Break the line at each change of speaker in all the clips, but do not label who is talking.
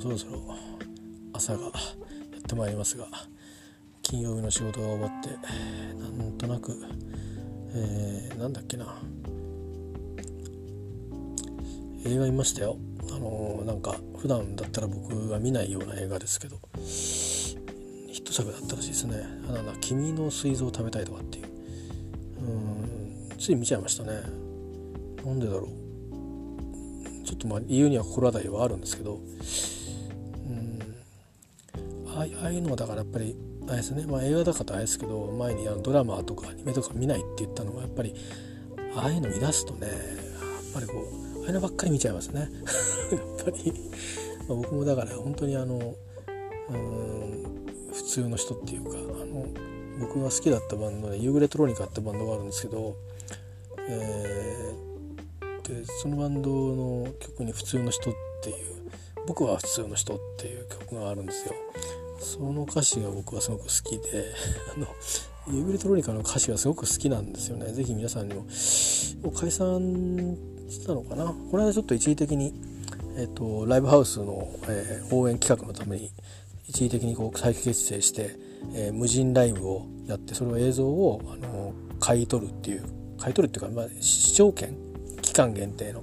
そろそろ朝がやってまいりますが金曜日の仕事が終わってなんとなく、えー、なんだっけな。映画見ましたよ。あのー、なんか普段だったら僕が見ないような映画ですけどヒット作だったらしいですね「あな君の膵臓を食べたい」とかっていう。うんつい見ちゃいましたね。なんでだろう。ちょっとまあ理由には心当たりはあるんですけどああいうのはだからやっぱりあれですね、まあ、映画だからあれですけど前にあのドラマとかアニメとか見ないって言ったのはやっぱりああいうの見出すとねやっぱりこうああいうのばっかり見ちゃいますね。やっぱり、ま、僕もだから本当にあのうん普通の人っていうかあの僕が好きだったバンドでユーグレトロニカってバンドがあるんですけど、えー、でそのバンドの曲に「普通の人」っていう「僕は普通の人」っていう曲があるんですよ。その歌詞が僕はすごく好きで あのユーグレトロニカの歌詞がすごく好きなんですよね。是非皆さんにもも解散したのかな？この間ちょっと一時的に、えーと、ライブハウスの、えー、応援企画のために一時的にこう再結成して、えー、無人ライブをやってそれを映像をあの買い取るっていう買い取るっていうか、まあ、視聴券期間限定の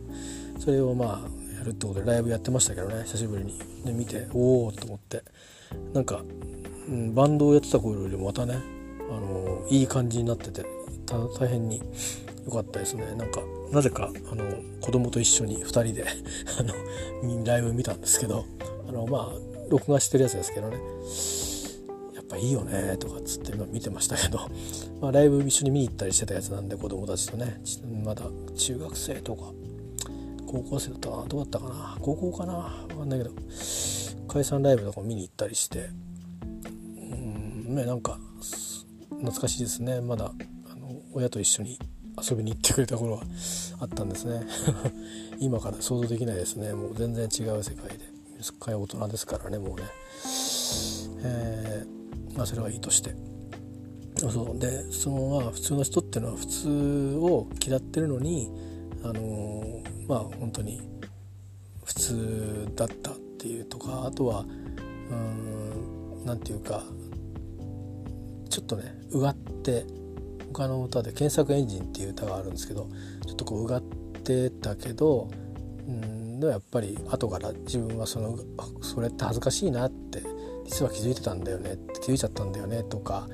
それをまあやるってことでライブやってましたけどね久しぶりに。で見ておおと思って。なんか、うん、バンドをやってた頃よりもまたね、あのいい感じになってて大変に良かったですね。なんかなぜかあの子供と一緒に2人で あのライブ見たんですけどあのまあ録画してるやつですけどね。やっぱいいよねとかっつって今見てましたけど、まあ、ライブ一緒に見に行ったりしてたやつなんで子供たちとね。まだ中学生とか高校生だったかな？どうだったかな？高校かな分かんないけど解散ライブとか見に行ったりして。うんねなんか懐かしいですね。まだあの親と一緒に遊びに行ってくれた頃はあったんですね。今から想像できないですね。もう全然違う世界で。すっかり大人ですからねもうね。えー、まあそれはいいとして。そう。でそのまあ普通の人っていうのは普通を嫌ってるのにあの、まあ本当に普通だったっていうとかあとはうん何て言うかちょっとねうがって他の歌で「検索エンジン」っていう歌があるんですけどちょっとこううがってたけどうんやっぱり後から自分はそのそれって恥ずかしいなって実は気づいてたんだよね気づいちゃったんだよねとか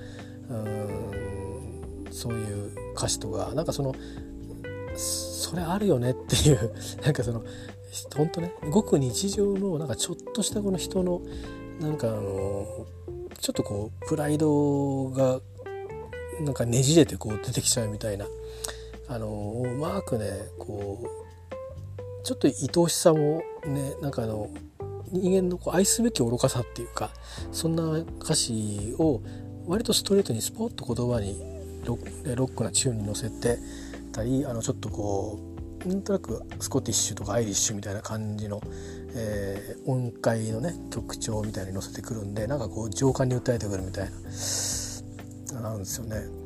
うんそういう歌詞とかなんかそのそれあるよねっていう なんかその本当ねごく日常のなんかちょっとしたこの人のなんかあのちょっとこうプライドがなんかねじれてこう出てきちゃうみたいなあのうまくねこうちょっと愛おしさもねなんかあの人間のこう愛すべき愚かさっていうかそんな歌詞を割とストレートにスポッと言葉にロックなチューンに乗せてたりあのちょっとこうなんとなくスコティッシュとかアイリッシュみたいな感じの、えー、音階のね曲調みたいに乗せてくるんでなんかこう情感に訴えてくるみたいななんですよね。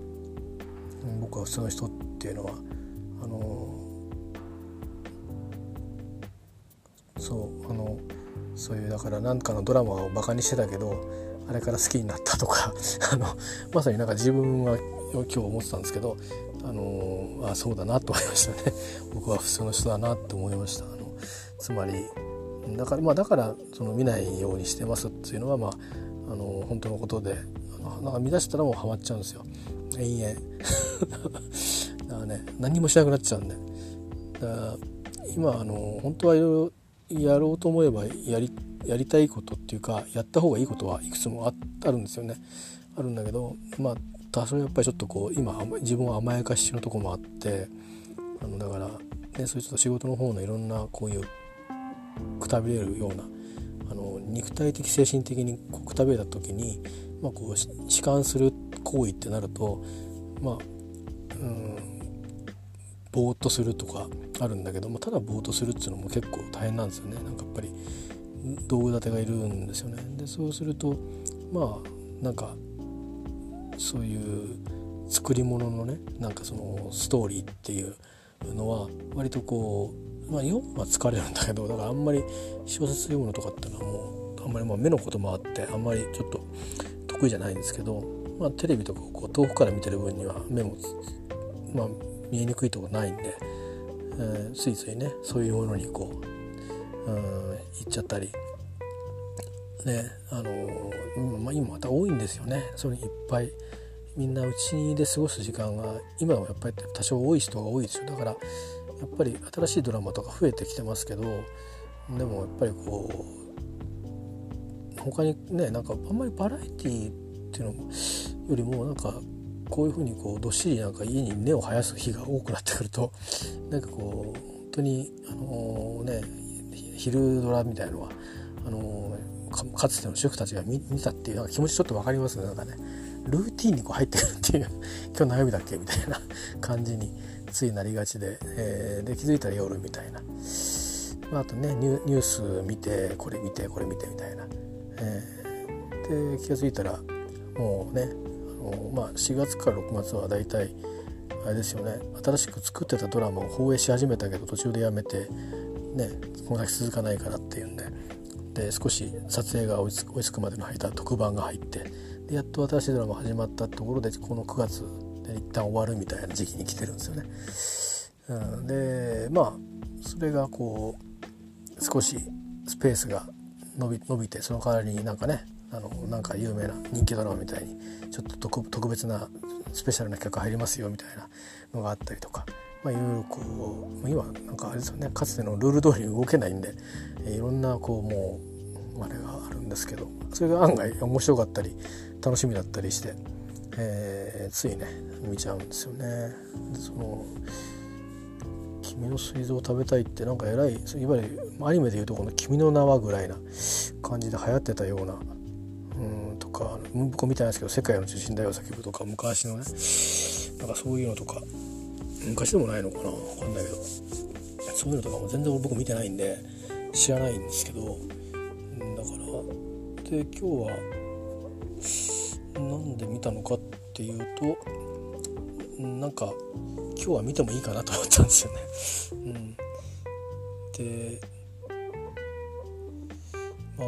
僕は普通の人っていうのはあのそうあのそういうだから何かのドラマをバカにしてたけどあれから好きになったとか あのまさになんか自分は今日思ってたんですけどあのあそうだなと思いましたね。僕は普通の人だなって思いました。あのつまりだからまあだからその見ないようにしてますっていうのはまああの本当のことでなんか見出したらもうハマっちゃうんですよ。延々 だからね何もしなくなっちゃうんで。だから今あの本当はいろいろやろうと思えばやりやりたいことっていうかやった方がいいことはいくつもあるんですよね。あるんだけどまあ多少やっぱりちょっとこう今自分は甘やかしのとこもあってあのだから、ね、そういうちょっと仕事の方のいろんなこういうくたびれるようなあの肉体的精神的にこうくたびれた時に、まあ、こう弛緩する行為ってなるとまあうんぼーっとするとかあるんだけどもただぼーっとするっていうのも結構大変なんですよねなんかやっぱり道具立てがいるんですよね。でそうするとまあなんかそういう作り物のねなんかそのストーリーっていうのは割とこうまあ、読むは疲れるんだけどだからあんまり小説読むのとかっていうのはもうあんまりまあ目のこともあってあんまりちょっと得意じゃないんですけど、まあ、テレビとかこう遠くから見てる分には目も、まあ、見えにくいとこないんで、えー、ついついねそういうものにこう、うん、行っちゃったり。ねあのまあ、今また多いんですよね。それいっぱい。みんなうちで過ごす時間が今はやっぱり多少多い人が多いですよだからやっぱり新しいドラマとか増えてきてますけどでもやっぱりこう他にねなんかあんまりバラエティーっていうのよりもなんかこういうふうにこうどっしりなんか家に根を生やす日が多くなってくるとなんかこう本当にあの、ね昼ドラみたいのはあの、かつての主婦たちが見たっていうなんか気持ちちょっと分かりますね。なんかねルーティンにこう入ってくるっていう 今日何曜日だっけみたいな感じについなりがちで,、えー、で気づいたら夜みたいな、まあ、あとねニュース見てこれ見てこれ見てみたいな、えー、で気が付いたらもうねあの、まあ、4月から6月はだいたいあれですよね。新しく作ってたドラマを放映し始めたけど途中でやめてねこの先続かないからっていうんで。で少し撮影が追いつくまでの間特番が入ってでやっと新しいドラマ始まったところでこの9月で一旦終わるみたいな時期に来てるんですよね。うん、でまあそれがこう少しスペースが伸び伸びてその代わりになんかねあのなんか有名な人気ドラマみたいにちょっと特別なスペシャルな企画入りますよみたいなのがあったりとか。まあ、いろいろこう今なんかあれですよね。かつてのルール通り動けないんでいろんなこうもうあれがあるんですけどそれが案外面白かったり楽しみだったりして、えー、ついね見ちゃうんですよね。その君の膵臓を食べたいってなんか偉いいわゆるアニメでいうとこの「君の名は」ぐらいな感じで流行ってたようなうんとか僕みたいなんですけど「世界の中心だよ叫ぶ」とか昔のね。なんかそういうのとか。昔でもないのかな分かんないけど。そういうのとかも全然僕見てないんで知らないんですけど。だからで今日はなんで見たのかっていうとなんか今日は見てもいいかなと思ったんですよね。うん、でまあ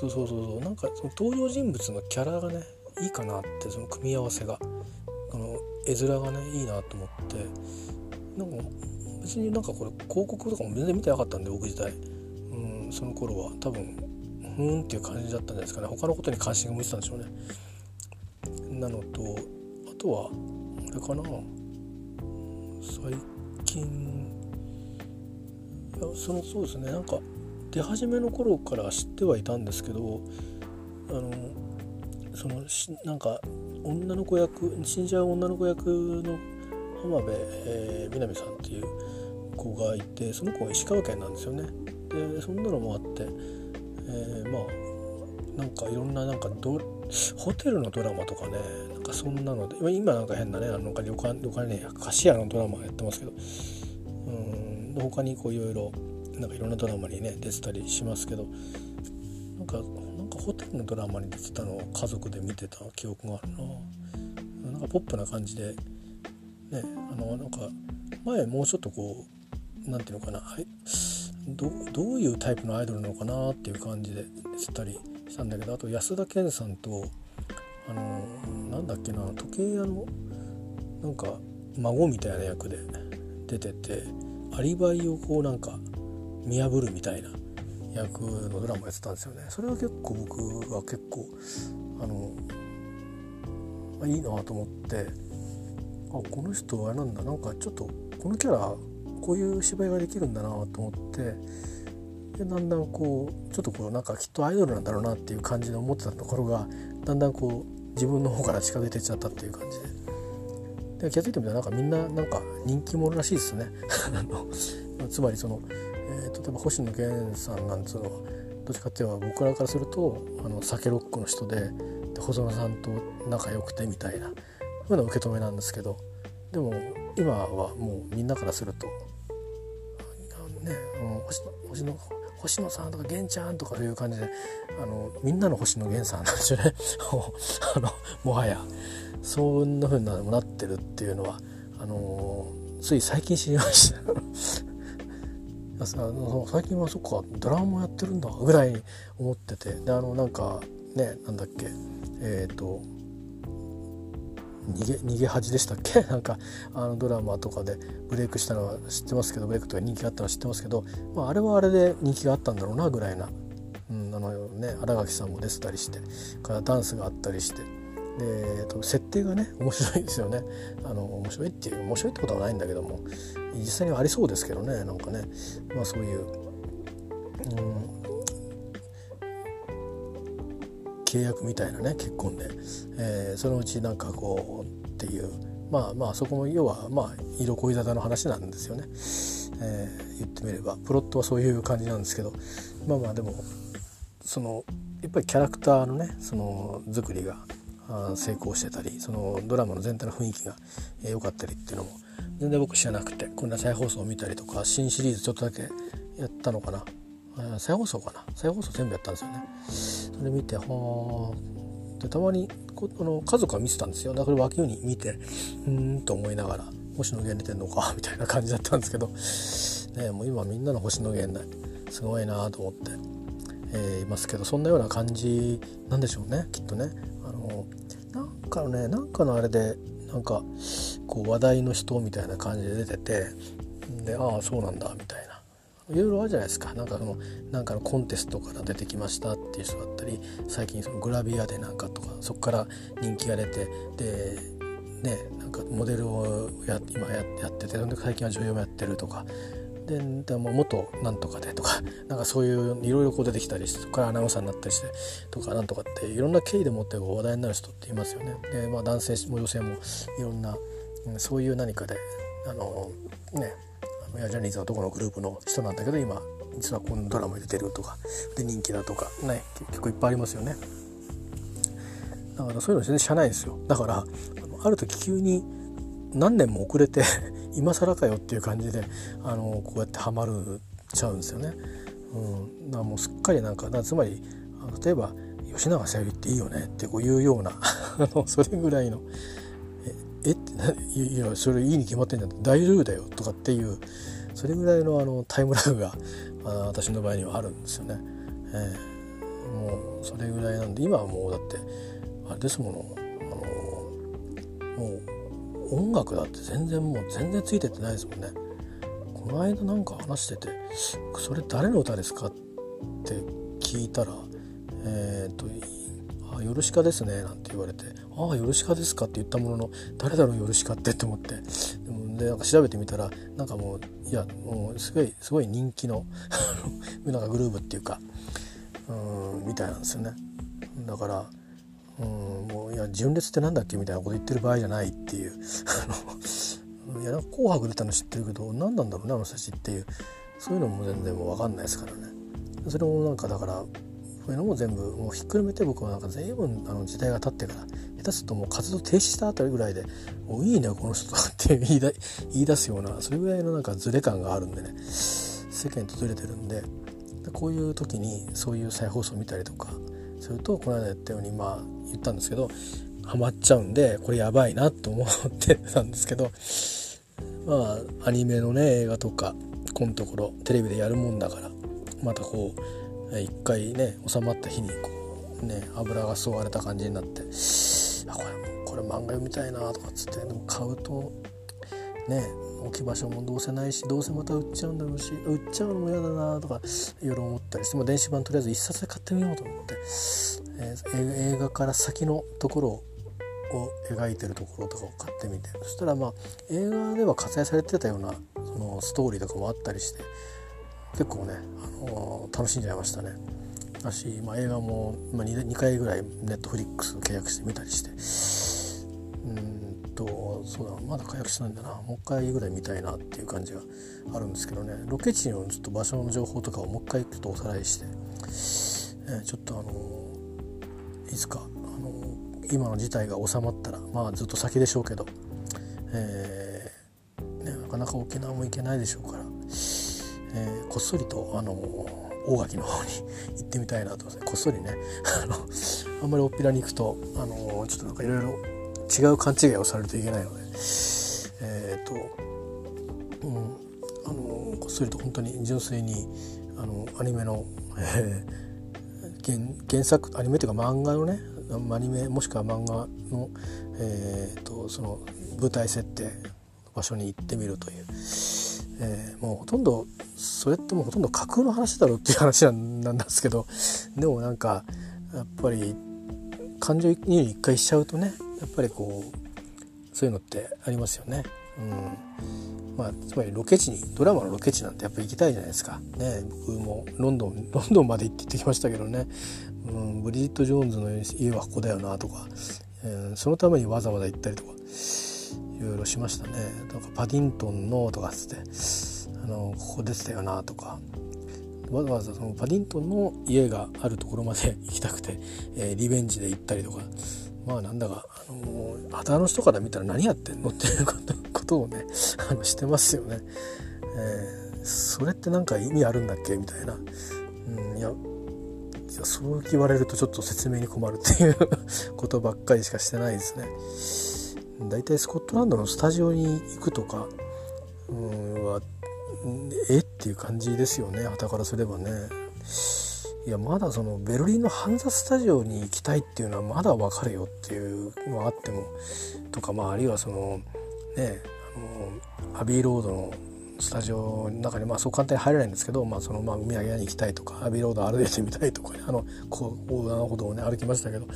そうそうそうそう。なんかその登場人物のキャラがねいいかなってその組み合わせが。絵面がねいいなと思って。なんか別になんかこれ広告とかも全然見てなかったんで僕自体、うん、その頃は。多分ふーんっていう感じだったんじゃないですかね。他のことに関心が向いてたんでしょうね。なのとあとはあれかな。最近いやそのそうですね。なんか出始めの頃から知ってはいたんですけどあのそのなんか女の子役死んじゃう女の子役の浜辺、えー、南さんっていう子がいてその子が石川県なんですよね。でそんなのもあってえー、まあなんかいろんななんかどホテルのドラマとかねなんかそんなので今なんか変なねあの旅館旅館ね菓子屋のドラマやってますけどうん他にこういろいろなんかいろんなドラマにね出てたりしますけどなんかかホテルのドラマに出てたのを家族で見てた記憶があるな。なんかポップな感じでねあのなんか前もうちょっとこう何て言うのかなどどういうタイプのアイドルなのかなっていう感じで知ったりしたんだけどあと安田顕さんとあのなんだっけな時計屋のなんか孫みたいな役で出ててアリバイをこうなんか見破るみたいな役のドラマやってたんですよね。それは結構僕は結構あのまいいなと思ってあこの人はなんだ。なんかちょっとこのキャラこういう芝居ができるんだなと思ってでだんだんこうちょっとこうなんかきっとアイドルなんだろうなっていう感じで思ってたところがだんだんこう自分の方から近づいていっちゃったっていう感じで。気が付いてみたらなんかみんななんか人気者らしいですね。つまりその、例えば星野源さんなんつうのはどっちかっていうと僕らからするとあの酒ロックの人でで細野さんと仲良くてみたいなそういうの受け止めなんですけどでも今はもうみんなからするとね、星野星野星野さんとか源ちゃんとかそういう感じであのみんなの星野源さんなんですよね。あのもはや。そんな風になってるっていうのはあのつい最近知りました。あの最近はそっかドラマもやってるんだぐらいに思ってて。であのなんかねなんだっけ。えっ、ー、と逃げ逃げ恥でしたっけ？なんかあのドラマとかでブレイクしたのは知ってますけどブレイクとか人気があったのは知ってますけど、まあ、あれはあれで人気があったんだろうなぐらいな、うん、あのね新垣さんも出てたりしてからダンスがあったりして。で、えっと、設定がね面白いですよね。あの面白いっていう面白いってことはないんだけども実際にはありそうですけどねなんかね。まあそういう、うん、契約みたいなね結婚で、えー、そのうちなんかこうっていうまあまあそこも要はまあ色恋沙汰の話なんですよね、えー、言ってみれば。プロットはそういう感じなんですけど。まあまあでもそのやっぱりキャラクターのねその作りが成功してたりそのドラマの全体の雰囲気が良かったりっていうのも全然僕知らなくてこんな再放送を見たりとか新シリーズちょっとだけやったのかな。再放送かな。再放送全部やったんですよね。それ見てはあでたまにこあの家族は見てたんですよ。だから脇に見てうんと思いながら星野源出てんのか みたいな感じだったんですけど、ね、もう今みんなの星野源すごいなと思って、えー、いますけどそんなような感じなんでしょうねきっとね。かのねなんかのあれでなんかこう話題の人みたいな感じで出ててでああそうなんだみたいな。いろいろあるじゃないですか。なんかそのなんかのコンテストから出てきましたっていう人だったり最近そのグラビアでなんかとかそこから人気が出てでねなんかモデルをや今やってて最近は女優もやってるとかででも元なんとかでとか なんかそういういろいろこう出てきたりしてそこからアナウンサーになったりしてとかなんとかっていろんな経緯でもって話題になる人っていますよね。でまあ男性も女性もいろんな、うん、そういう何かであのねジャニーズはどこのグループの人なんだけど今実はこのドラマに出てるとかで人気だとかね結構いっぱいありますよねだからそういうの全然知らないですよだからある時急に何年も遅れて 今更かよっていう感じであのこうやってハマるちゃうんですよね。うん、だもうすっかりなんかつまり例えば「吉永小百合っていいよね」ってこういうような それぐらいのえって いやそれいいに決まってんじゃん大丈夫だよとかっていうそれぐらいのあのタイムラグがあ私の場合にはあるんですよね。えー、もうそれぐらいなんで今はもうだってあれですものあのもう音楽だって全然もう全然ついてってないですもんね。この間なんか話してて「それ誰の歌ですか?」って聞いたらえっ、ー、とあヨルシカですね」なんて言われて「ああヨルシカですか」って言ったものの誰だろうヨルシカってって思ってでなんか調べてみたらなんかもういやもうすごいすごい人気の なんかグループっていうかうんみたいなんですよねだからうんもういや純烈ってなんだっけみたいなこと言ってる場合じゃないっていう。いやなんか紅白出たの知ってるけど何なんだろうねあの人たちっていう。そういうのも全然もう分かんないですからね。それもなんかだからそういうのも全部もうひっくるめて僕はなんか随分あの時代が経ってから下手するともう活動停止したあたりぐらいで「もういいねこの人」とかって言いだ言い出すようなそれぐらいのなんかズレ感があるんでね。世間とずれてるんでこういう時にそういう再放送見たりとかするとこの間やったようにまあ言ったんですけどハマっちゃうんでこれやばいなと思ってたんですけどまあアニメのね映画とかこのところテレビでやるもんだからまたこう一回ね収まった日にこうね油が吸われた感じになってあこれこれ漫画読みたいなとかっつってでも買うとね置き場所もどうせないしどうせまた売っちゃうんだろうし売っちゃうのも嫌だなとかいろいろ思ったりしても電子版とりあえず一冊で買ってみようと思って、えー、映画から先のところを描いてるところとかを買ってみて。そしたらまあ映画では活躍されてたようなそのストーリーとかもあったりして結構ね、あのー、楽しんじゃいましたね。だし、まあ、映画も、ま2、2, 回ぐらいネットフリックス契約して見たりして。うんとそうだまだ契約してないんだな。もう一回ぐらい見たいなっていう感じがあるんですけどね。ロケ地のちょっと場所の情報とかをもう一回ちょっとおさらいして、え、ちょっとあのー、いつか、あの、今の事態が収まったらまあずっと先でしょうけど、えーね、なかなか沖縄も行けないでしょうから。えー、こっそりとあの大垣の方に 行ってみたいなとこっそりねあのあんまりおっぴらに行くとあのちょっとなんかいろいろ違う勘違いをされるといけないのでえっ、とうん、あのこっそりと本当に純粋にあのアニメの、えー、原原作アニメというか漫画のねアニメもしくは漫画の、えーと、その舞台設定場所に行ってみるという、えー、もうほとんどそれってもうほとんど架空の話だろうっていう話なんですけどでもなんかやっぱり感情移入一回しちゃうとねやっぱりこうそういうのってありますよね。うん。まあ、つまりロケ地にドラマのロケ地なんてやっぱ行きたいじゃないですか。ね、僕もロンドン ロンドンまで行ってきましたけどね、うん、ブリジット・ジョーンズの家はここだよなとか、えー、そのためにわざわざ行ったりとかいろいろしましたね。なんかパディントンのとかっつってあのここ出てたよなとか。わざわざそのパディントンの家があるところまで 行きたくて、えー、リベンジで行ったりとか。まあなんだか、あのー、旗の人から見たら何やってんのっていうこと。をね あのしてますよね。えー、それって何か意味あるんだっけ？みたいな。うん、いやいやそう言われるとちょっと説明に困るっていう ことばっかりしかしてないですね。だいたいスコットランドのスタジオに行くとか、うん、はえ？っていう感じですよね旗からすればねいやまだそのベルリンのハンザスタジオに行きたいっていうのはまだ分かるよっていうのがあってもとかまああるいはそのねアビーロードのスタジオの中にまあそう簡単に入れないんですけど、まあ、そのまあ海上げに行きたいとかアビーロード歩いてみたいとか、ね、あのこう横断歩道をね歩きましたけど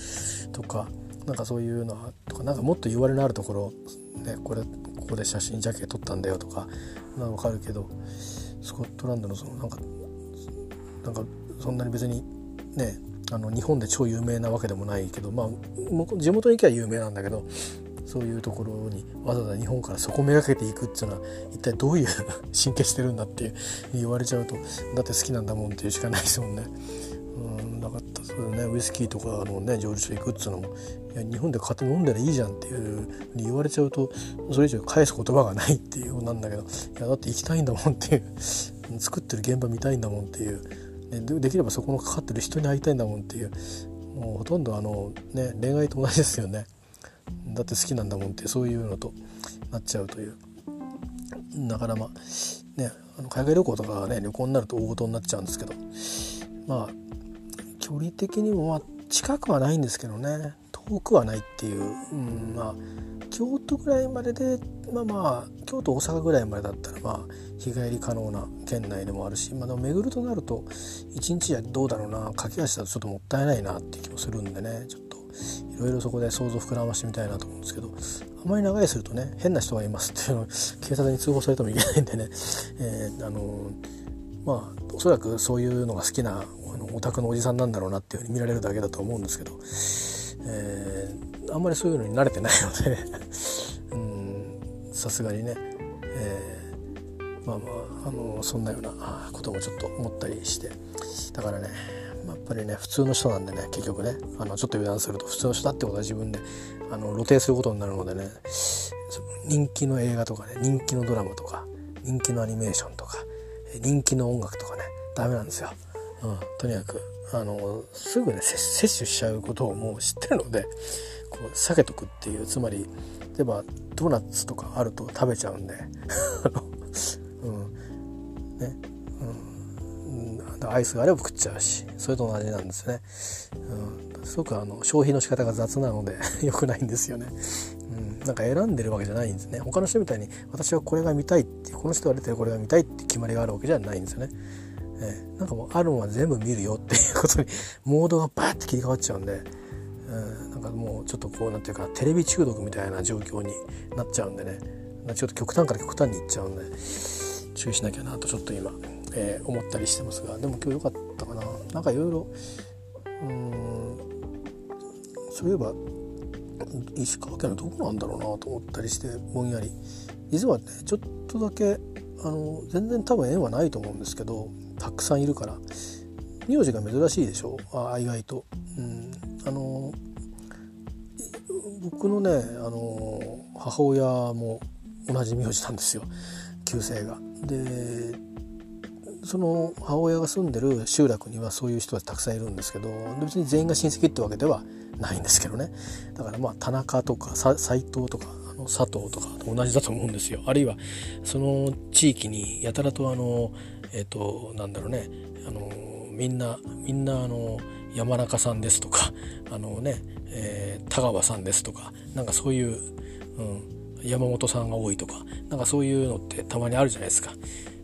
とかなんかそういうのはとかなんかもっと言われのあるところ、ね、これここで写真ジャケ撮ったんだよとか分かるけどスコットランドのそのなんかなんかそんなに別にねあの日本で超有名なわけでもないけどまあ地元に行けば有名なんだけどそういうところにわざわざ日本からそこめがけていくっていうのは一体どういう 神経してるんだって言われちゃうとだって好きなんだもんっていうしかないですもんね。うんなかったそれね。ウイスキーとかのね蒸留所行くっつうのも。いや日本で買って飲んだらいいじゃんっていうふうに言われちゃうとそれ以上返す言葉がないっていうなんだけど。いやだって行きたいんだもんっていう。作ってる現場見たいんだもんっていう、ね、できればそこのかかってる人に会いたいんだもんっていう。もうほとんどあの、ね、恋愛と同じですよね。だって好きなんだもんってそういうのとなっちゃうという。だからまあねあの海外旅行とかね旅行になると大事になっちゃうんですけど。まあ距離的にもまあ近くはないんですけどね。遠くはないっていう、うん、まあ京都ぐらいまででまあまあ京都大阪ぐらいまでだったらまあ日帰り可能な県内でもあるし、まあ、でも巡るとなると一日じゃどうだろうな駆け足だとちょっともったいないなっていう気もするんでね。ちょっといろいろそこで想像膨らましてみたいなと思うんですけどあまり長いするとね変な人がいますっていうのを 警察に通報されてもいけないんでね、えー、あのまあおそらくそういうのが好きなオタクのおじさんなんだろうなっていうふうに見られるだけだと思うんですけど、えー、あんまりそういうのに慣れてないので うんさすがにね、えー、まあまああのそんなようなこともちょっと思ったりしてだからねぱりね普通の人なんでね結局ねあのちょっと油断すると普通の人だってことは自分であの露呈することになるのでね人気の映画とかね人気のドラマとか人気のアニメーションとか人気の音楽とかねダメなんですよ。うん、とにかくあのすぐね摂取しちゃうことをもう知ってるのでこう避けとくっていうつまり例えばドーナツとかあると食べちゃうんで うん。ね。アイスがあれば食っちゃうしそれと同じなんですね、うん、すごくあの消費の仕方が雑なので 良くないんですよね、うん、なんか選んでるわけじゃないんですね。他の人みたいに私はこれが見たいってこの人が出てるこれが見たいって決まりがあるわけじゃないんですよね。えー、なんかもうあるものは全部見るよっていうことに モードがバーって切り替わっちゃうんで、うん、なんかもうちょっとこうなんていうかテレビ中毒みたいな状況になっちゃうんでね。ちょっと極端から極端にいっちゃうんで注意しなきゃなとちょっと今、えー、思ったりしてますがでも今日良かったかな。なんかいろいろうんそういえば石川県のどこなんだろうなと思ったりしてぼんやり。実はねちょっとだけあの全然多分縁はないと思うんですけどたくさんいるから。名字が珍しいでしょ？あ意外と。うん、あの僕のねあの母親も同じ名字なんですよ。旧姓が。でその母親が住んでる集落にはそういう人がたくさんいるんですけど別に全員が親戚ってわけではないんですけどね。だからまあ田中とか斎藤とかあの佐藤とかと同じだと思うんですよ。あるいはその地域にやたらとあのえっ、ー、となんだろうね。あのみんなみんなあの山中さんですとかあのね、えー、田川さんですとかなんかそういう、うん、山本さんが多いとかなんかそういうのってたまにあるじゃないですか。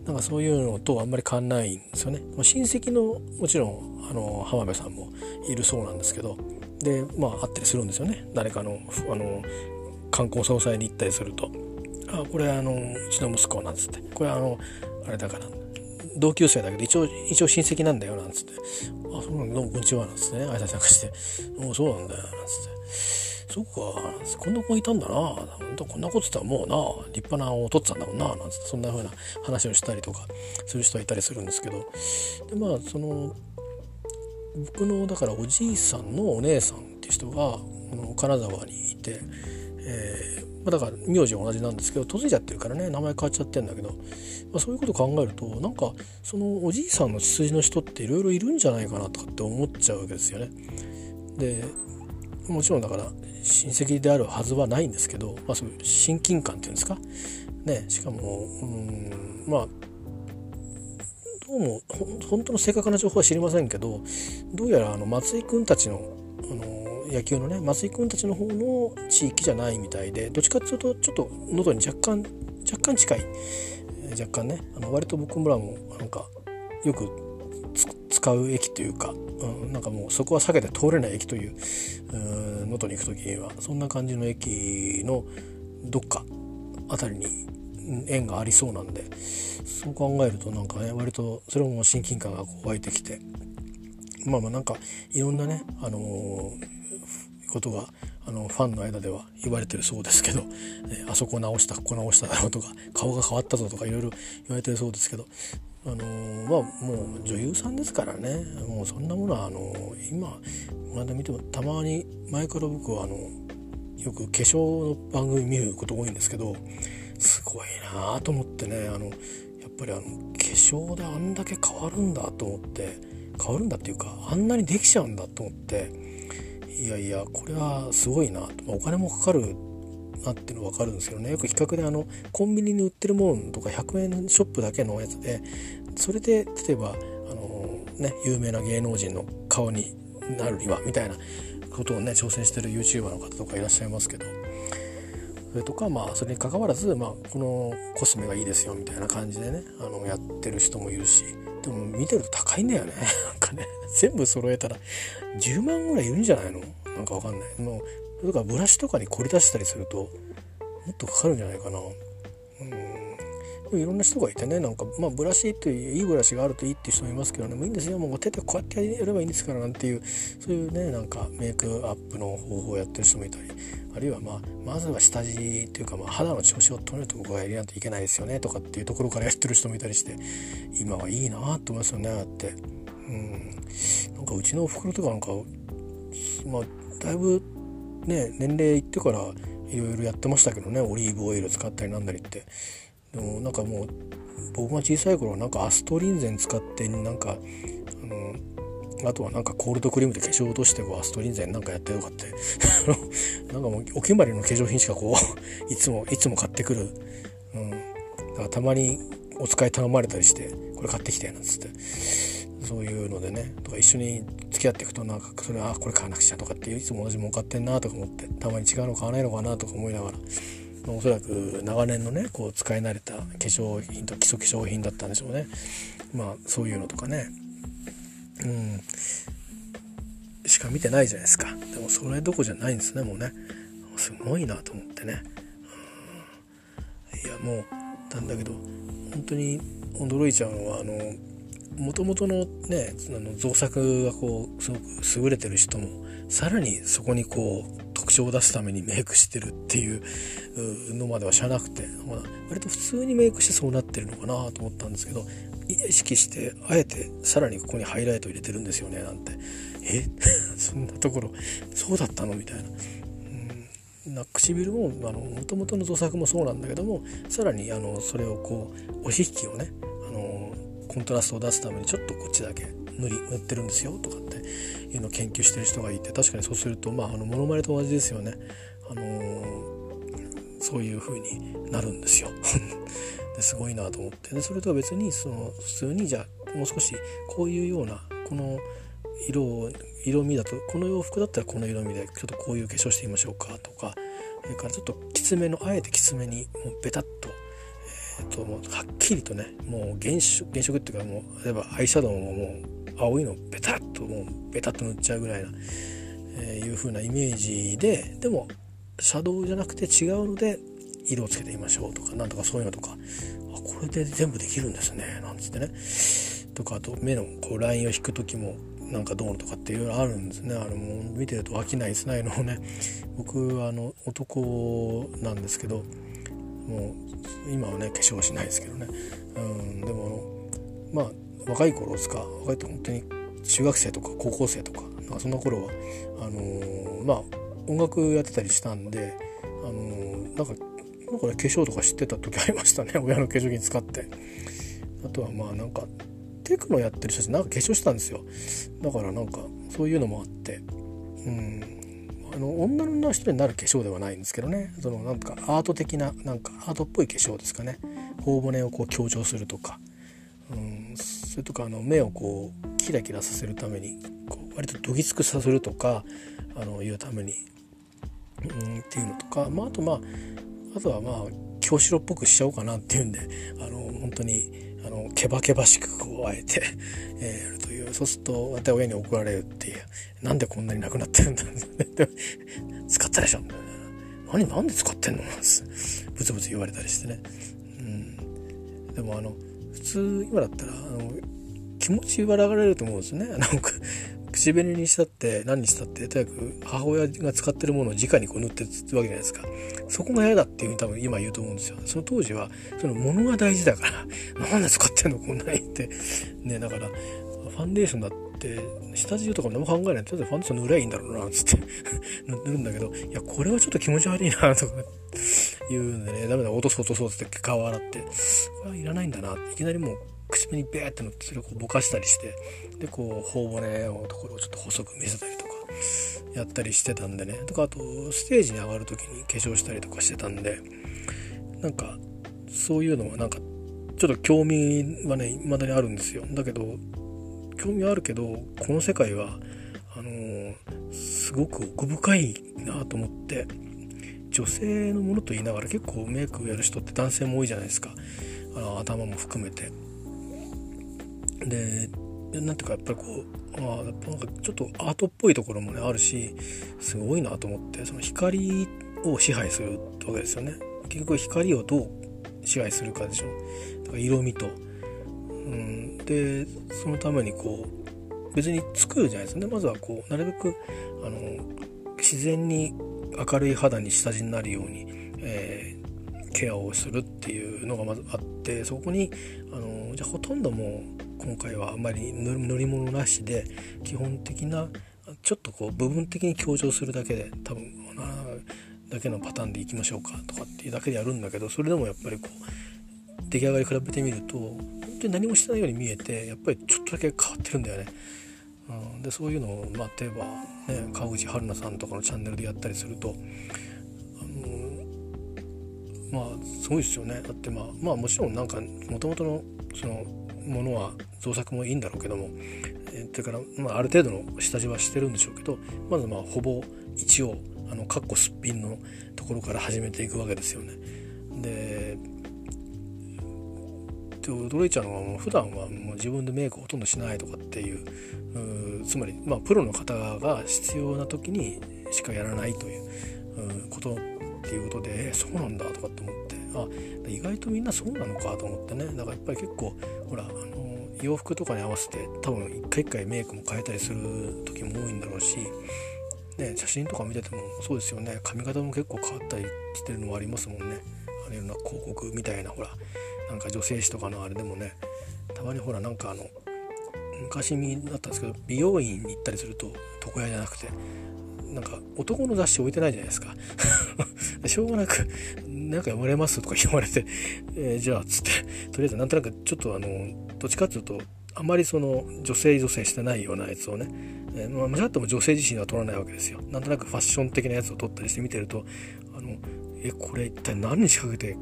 なんかそういうのとあんまり変わんないんですよね。親戚のもちろんあの浜辺さんもいるそうなんですけど。でまあ会ったりするんですよね。誰かのあの観光総裁に行ったりすると「あこれあのうちの息子」なんつって。これあのあれだから同級生だけど一応一応親戚なんだよなんつって「あそうなんだ。どうもこんにちは」なんつってね。挨拶なんかして「おそうなんだよ」なんつって。そうか、こんな子いたんだな。本当こんなこと言ったらもうな、立派なお父っつぁんだもんな、なんてそんな風な話をしたりとかする人はいたりするんですけど、でまあその僕のだからおじいさんのお姉さんっていう人がこの金沢にいて、えー、まあ、だから名字は同じなんですけど嫁いじゃってるからね名前変わっちゃってんだけど、まあ、そういうこと考えるとなんかそのおじいさんの血筋の人っていろいろいるんじゃないかなとかって思っちゃうわけですよね。でもちろんだから親戚であるはずはないんですけど、まあ、そういう親近感っていうんですか、ね、しかもうんまあどうも本当の正確な情報は知りませんけどどうやらあの松井君たちのあの野球のね松井君たちの方の地域じゃないみたいでどっちかっていうとちょっと喉に若干若干近い若干ねあの割と僕らもなんかよく使う駅というか、うん、なんかもうそこは避けて通れない駅という能登に行く時にはそんな感じの駅のどっか辺りに縁がありそうなんでそう考えるとなんかね割とそれも親近感がこう湧いてきてまあまあなんかいろんなね、あのー、ことがあのファンの間では言われてるそうですけど、えあそこ直したここ直しただろうとか顔が変わったぞとかいろいろ言われてるそうですけどあの、まあもう女優さんですからね。もうそんなものはあのー、今まだ見てもたまに前から僕はあのよく化粧の番組見ること多いんですけどすごいなと思ってね。あのやっぱりあの化粧であんだけ変わるんだと思って変わるんだっていうかあんなにできちゃうんだと思っていやいやこれはすごいなと。お金もかかるなっていうの分かるんですけどね。よく比較であのコンビニに売ってるものとか100円ショップだけのやつでそれで例えばあの、ね、有名な芸能人の顔になるにはみたいなことをね挑戦してる YouTuber の方とかいらっしゃいますけど。それとかまあそれにかかわらず、まあ、このコスメがいいですよみたいな感じでねあのやってる人もいるしでも見てると高いんだよね。なんかね全部揃えたら10万ぐらいいるんじゃないの？なんかわかんない。もうそれからブラシとかに凝り出したりするともっとかかるんじゃないかな。うん。いろんな人がいてねなんかまあブラシっていういいブラシがあるといいっていう人もいますけどね。もういいんですよ。もう手でこうやってやればいいんですからなんていうそういうねなんかメイクアップの方法をやってる人もいたり。あるいはまあまずは下地っていうかまあ肌の調子を取るとこがやりないといけないですよねとかっていうところからやってる人もいたりして今はいいなと思いますよねあって。うん、なんかうちのおふくろとかなんかまあだいぶね年齢いってからいろいろやってましたけどねオリーブオイル使ったりなんだりって。でもなんかもう僕が小さい頃はなんかアストリンゼン使ってなんかあのあとはなんかコールドクリームで化粧落としてこうアストリンゼンなんかやってとかって なんかもうお決まりの化粧品しかこう いつもいつも買ってくる、うん、だからたまにお使い頼まれたりしてこれ買ってきてなんつって。そういうのでねとか一緒に付き合っていくとなんかそれあこれ買わなくちゃとかっていつも同じもん買ってんなとか思ってたまに違うの買わないのかなとか思いながら、まあ、おそらく長年のねこう使い慣れた化粧品と基礎化粧品だったんでしょうね。まあそういうのとかね。うん。しか見てないじゃないですか。でもそれどこじゃないんですねもうね。すごいなと思ってね、うん、いやもうなんだけど本当に驚いちゃうのはあのもともとのねあの造作がこうすごく優れてる人もさらにそこにこう特徴を出すためにメイクしてるっていうのまでは知らなくて、まあ、割と普通にメイクしてそうなってるのかなと思ったんですけど意識してあえてさらにここにハイライト入れてるんですよねなんて。え？そんなところそうだったの？みたいな。な唇ももともとの造作もそうなんだけどもさらにあのそれをこうお引きをねコントラストを出すためにちょっとこっちだけ塗り塗ってるんですよとかっていうのを研究してる人がいて確かにそうするとまああのモノマネと同じですよね。あのー、そういう風になるんですよですごいなと思ってでそれとは別にその普通にじゃあもう少しこういうようなこの色を色味だとこの洋服だったらこの色味でちょっとこういう化粧してみましょうかとかそれからちょっときつめのあえてきつめにもうベタッと,、えー、とはっきりとねもう原色原色っていうかもう例えばアイシャドウももう青いのベタッともうベタッと塗っちゃうぐらいな、えー、いう風なイメージででもシャドウじゃなくて違うので色をつけてみましょうとかなんとかそういうのとかあこれで全部できるんですねなんつってね。とかあと目のこうラインを引く時もなんかどうのとかっていろいろあるんですね。あれも見てると飽きないですねのね。僕はあの男なんですけどもう今はね化粧しないですけどね。うんでもまあ若い頃ですか。若いって本当に中学生とか高校生とかなんかそんな頃はあのー、まあ音楽やってたりしたんであのー、なんかなんかね化粧とか知ってた時ありましたね。親の化粧品使って。あとはまあなんかテクノやってる人たちなんか化粧したんですよ。だからなんかそういうのもあって。うん。あの女の人になる化粧ではないんですけどね。そのなんかアート的ななんかアートっぽい化粧ですかね。頬骨をこう強調するとか、うん、それとかあの目をこうキラキラさせるためにこう割とどぎつくさせるとかあのいうために、うん、っていうのとか、まあ、あとまああとはまあ京城っぽくしちゃおうかなっていうんであの本当にあのケバケバしくこうあえて、えー、やるそうするとまた親に怒られるっていう。なんでこんなになくなってるんだ。使ったでしょ。何なんで使ってんの。ブツブツ言われたりしてね、うん、でもあの普通今だったらあの気持ち笑われると思うんですね。なんか口紅にしたって何にしたってとにかく母親が使ってるものを直にこう塗ってるわけじゃないですか。そこが嫌だっていうふうに多分今言うと思うんですよ。その当時はその物が大事だから。なんで使ってんのこんなにって。ねだからファンデーションだって下地とか何も考えない。とりあえずファンデーション塗りゃいいんだろうなつって。塗るんだけどいやこれはちょっと気持ち悪いなとか言うんでねダメだ落とそう落とそうって顔洗って。これはいらないんだな。いきなりもう口紅ベーってのってそれをこうぼかしたりして。でこう頬骨のところをちょっと細く見せたりとかやったりしてたんでね。とかあとステージに上がる時に化粧したりとかしてたんで。なんかそういうのはなんかちょっと興味はね未だにあるんですよ。だけど興味あるけどこの世界はあのー、すごく奥深いなと思って女性のものと言いながら結構メイクをやる人って男性も多いじゃないですか。あの頭も含めて。でなんていうかやっぱりこうあなんかちょっとアートっぽいところもねあるしすごいなと思ってその光を支配するわけですよね。結局光をどう支配するかでしょだから色味と、うん、でそのためにこう別に作るじゃないですね。まずはこうなるべくあの自然に明るい肌に下地になるように、えー、ケアをするっていうのがまずあってそこにあのじゃあほとんどもう今回はあまり乗り物なしで基本的なちょっとこう部分的に強調するだけで多分だけのパターンでいきましょうかとかっていうだけでやるんだけどそれでもやっぱりこう出来上がり比べてみると本当に何もしてないように見えてやっぱりちょっとだけ変わってるんだよね。うん、でそういうのを、まあ、例えば、ね、川口春奈さんとかのチャンネルでやったりするとあのまあすごいですよねだってまあまあもちろんなんかもともとのそのものは造作もいいんだろうけども、えー、それから、まあ、ある程度の下地はしてるんでしょうけどまずまあほぼ一応あのかっこすっぴんのところから始めていくわけですよね。でで驚いちゃうのはもう普段はもう自分でメイクほとんどしないとかっていうつまり、まあ、プロの方が必要な時にしかやらないということっていうことで、えそうなんだとかって思ってあ意外とみんなそうなのかと思ってね。だからやっぱり結構ほらあの洋服とかに合わせて多分一回一回メイクも変えたりする時も多いんだろうし、ね、写真とか見ててもそうですよね。髪型も結構変わったりしてるのもありますもんね。あれような広告みたいなほらなんか女性誌とかのあれでもねたまにほらなんかあの昔見だったんですけど美容院に行ったりすると床屋じゃなくてなんか男の雑誌置いてないじゃないですか。しょうがなくなんか読まれますとか言われて、えー、じゃあつってとりあえずなんとなくちょっとあのどっちかっていうとあまりその女性女性してないようなやつをね、えー、まあ、間違っても女性自身は撮らないわけですよ。なんとなくファッション的なやつを撮ったりして見てるとあのえこれ一体何に仕掛けて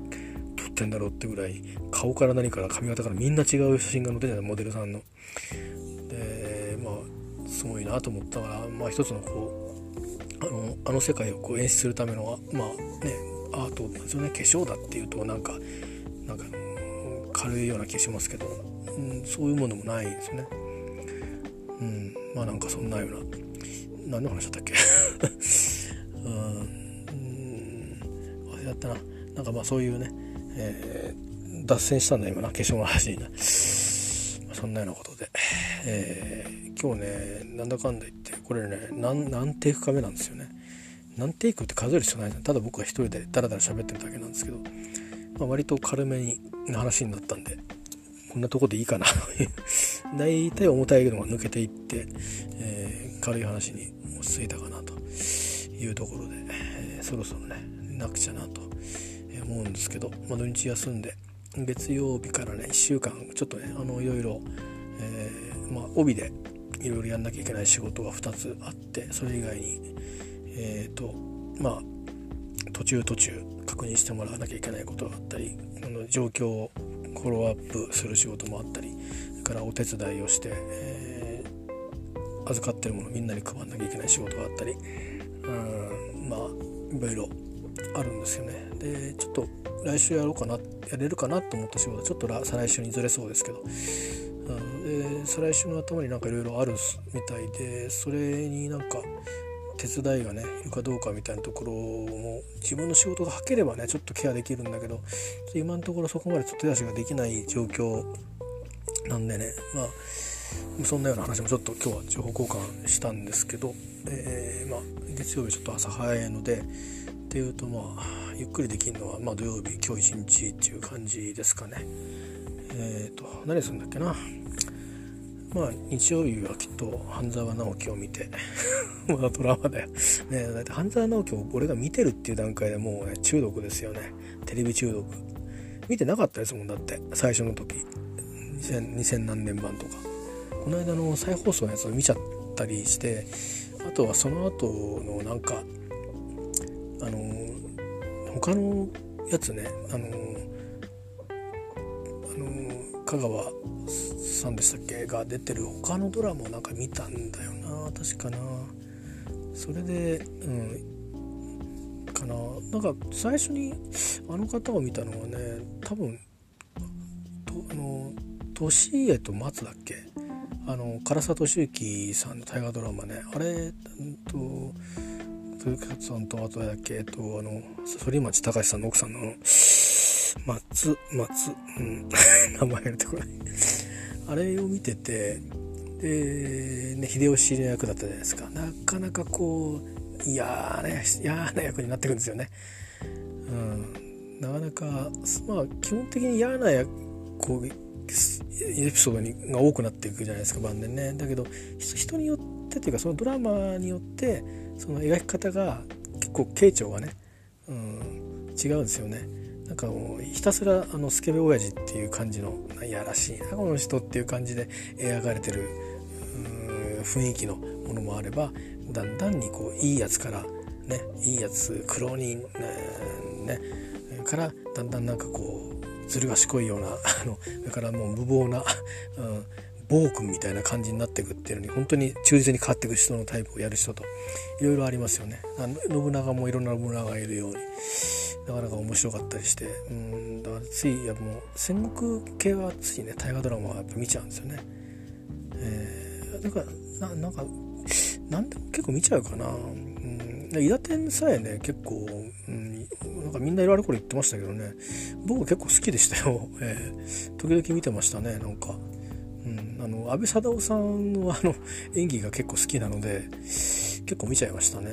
ってんだろうってぐらい顔から何から髪型からみんな違う写真が載ってるじゃないモデルさんの。でまあすごいなと思ったからまあ一つのこうあのあの世界をこう演出するためのまあねアートなんですよね化粧だっていうとなんかなんか軽いような気がしますけど、うん、そういうものもないですね。うん、まあなんかそんなような何の話だったっけ？うん忘れだったななんかまあそういうね、えー、脱線したんだ今な。化粧の話になそんなようなことで、えー、今日ねなんだかんだ言ってこれね何何テイクか目なんですよね。何テイクって数える必要ないただ僕は一人でダラダラ喋ってるだけなんですけど、まあ、割と軽めに話になったんでこんなとこでいいかな。大体重たいのが抜けていって、えー、軽い話に落ち着いたかなというところで、えー、そろそろねなくちゃなと。思うんですけど、まあ、土日休んで月曜日からね1週間ちょっとねあのいろいろ、えー、まあ、帯でいろいろやんなきゃいけない仕事が2つあってそれ以外にえっ、ー、とまあ途中途中確認してもらわなきゃいけないことがあったりあの状況をフォローアップする仕事もあったりそれからお手伝いをして、えー、預かってるものみんなに配んなきゃいけない仕事があったりうんまあいろいろあるんですよね。でちょっと来週やろうかなやれるかなと思った仕事ちょっと再来週にずれそうですけど、うん、で再来週の頭になんかいろいろあるみたいでそれになんか手伝いがねいるかどうかみたいなところも自分の仕事がはければねちょっとケアできるんだけど今のところそこまでちょっと手出しができない状況なんでねまあそんなような話もちょっと今日は情報交換したんですけど、えー、まあ、月曜日ちょっと朝早いのでっていうとまあゆっくりできるのは、まあ、土曜日今日一日っていう感じですかね。えっ、ー、と何するんだっけなまあ日曜日はきっと半沢直樹を見て まだドラマだよ。ねだって半沢直樹を俺が見てるっていう段階でもうね中毒ですよね。テレビ中毒。見てなかったですもんだって最初の時 2000, 2000何年版とか。この間の再放送のやつを見ちゃったりしてあとはその後のなんかあの他のやつねあのあの香川さんでしたっけ？が出てる他のドラマをなんか見たんだよな。確かな。それでうん。かな。なんか最初にあの方を見たのはね多分とあの利家と松だっけ？あの唐沢俊之さんの大河ドラマね。あれと豊勝さんとあとだっけえっとあの反町隆史さんの奥さんの松松うん 名前出てこないあれを見ててで、ね、秀吉の役だったじゃないですかなかなかこう嫌な嫌な役になってくるんですよね。うん、なかなかまあ基本的に嫌な役こうエピソードにが多くなっていくじゃないですか晩年ね。だけど人によってっていうかそのドラマによってその描き方が結構慶長がね、うん、違うんですよね。なんかもうひたすらあのスケベ親父っていう感じのいやらしいなこの人っていう感じで描かれてる雰囲気のものもあればだんだんにこういいやつからねいいやつ苦労人ねからだんだんなんかこうずる賢いようなあのそれからもう無謀な、うん、暴君みたいな感じになっていくっていうのに本当に忠実に変わっていく人のタイプをやる人といろいろありますよね。あの信長もいろんな信長がいるようになかなか面白かったりしてうんだからついやもう戦国系はついね大河ドラマはやっぱ見ちゃうんですよね。えー、だからななんか何でも結構見ちゃうかな。うん伊達天さえね結構、うん、なんかみんないろいろこれ言ってましたけどね僕結構好きでしたよ、えー、時々見てましたねなんか、あの安倍貞夫さんのあの演技が結構好きなので結構見ちゃいましたね、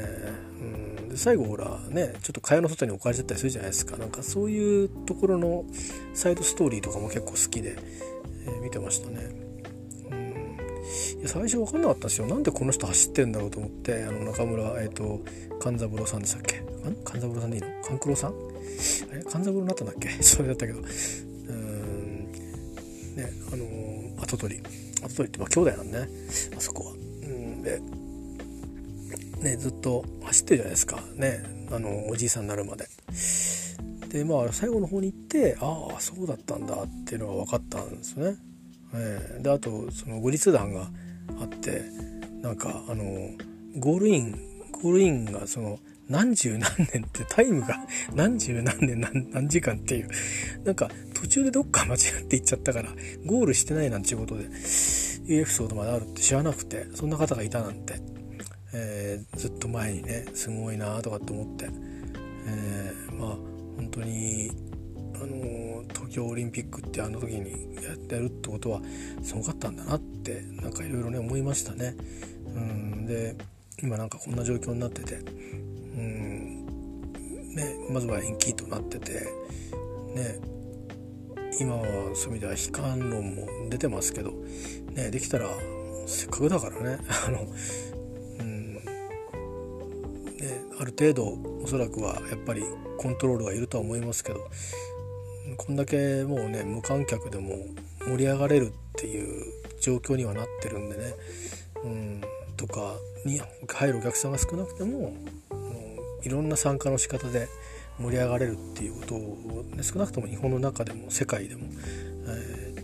うん。で最後ほらねちょっと蚊帳の外に置かれちゃったりするじゃないですか。なんかそういうところのサイドストーリーとかも結構好きで、えー、見てましたね。うん。いや最初分かんなかったんですよ。なんでこの人走ってんだろうと思ってあの中村えっ、ー、と勘三郎さんでしたっけ？勘三郎さんでいいの？勘九郎さん？あれ？勘三郎になったんだっけ？それだったけど。うん。ねあのー、跡取り。跡取りってまあ兄弟なんでね。あそこは。うんでねずっと走ってるじゃないですか。ねあのおじいさんになるまで。でまあ最後の方に行ってああそうだったんだっていうのが分かったんですよね。えー、であとその後日談があってなんかあのゴールインゴールインがその何十何年ってタイムが何十何年何何時間っていう。なんか途中でどっか間違って行っちゃったからゴールしてないなんていうことでいうエピソードまであるって知らなくてそんな方がいたなんて、えー、ずっと前にねすごいなとかって思って、えー、まあ本当にあの東京オリンピックってあの時にやってるってことはすごかったんだなってなんかいろいろね思いましたね。うんで今なんかこんな状況になってて、うんね、まずは延期となってて、ね、今はそういう意味では悲観論も出てますけど、ね、できたらせっかくだからね。あの、うん。ね、ある程度おそらくはやっぱりコントロールがいるとは思いますけどこんだけもうね無観客でも盛り上がれるっていう状況にはなってるんでね、うん、とかに入るお客さんが少なくてもいろんな参加の仕方で盛り上がれるっていうことを、ね、少なくとも日本の中でも世界でも、え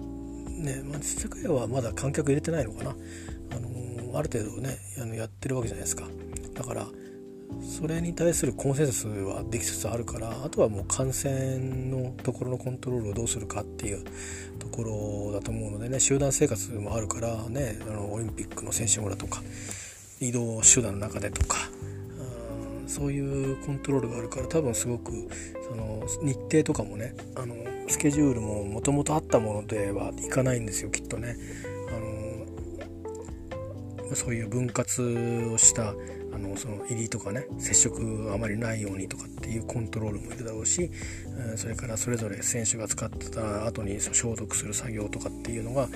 ー、ねまあ、世界はまだ観客入れてないのかな、あのある程度ねあのやってるわけじゃないですか。だからそれに対するコンセンサスはできつつあるからあとはもう感染のところのコントロールをどうするかっていうところだと思うのでね集団生活もあるからねあのオリンピックの選手村とか移動手段の中でとかそういうコントロールがあるから多分すごくその日程とかもねあのスケジュールももともとあったものではいかないんですよきっとね。あのそういう分割をしたあのその入りとかね接触あまりないようにとかっていうコントロールもいるだろうし、うん、それからそれぞれ選手が使ってた後に消毒する作業とかっていうのが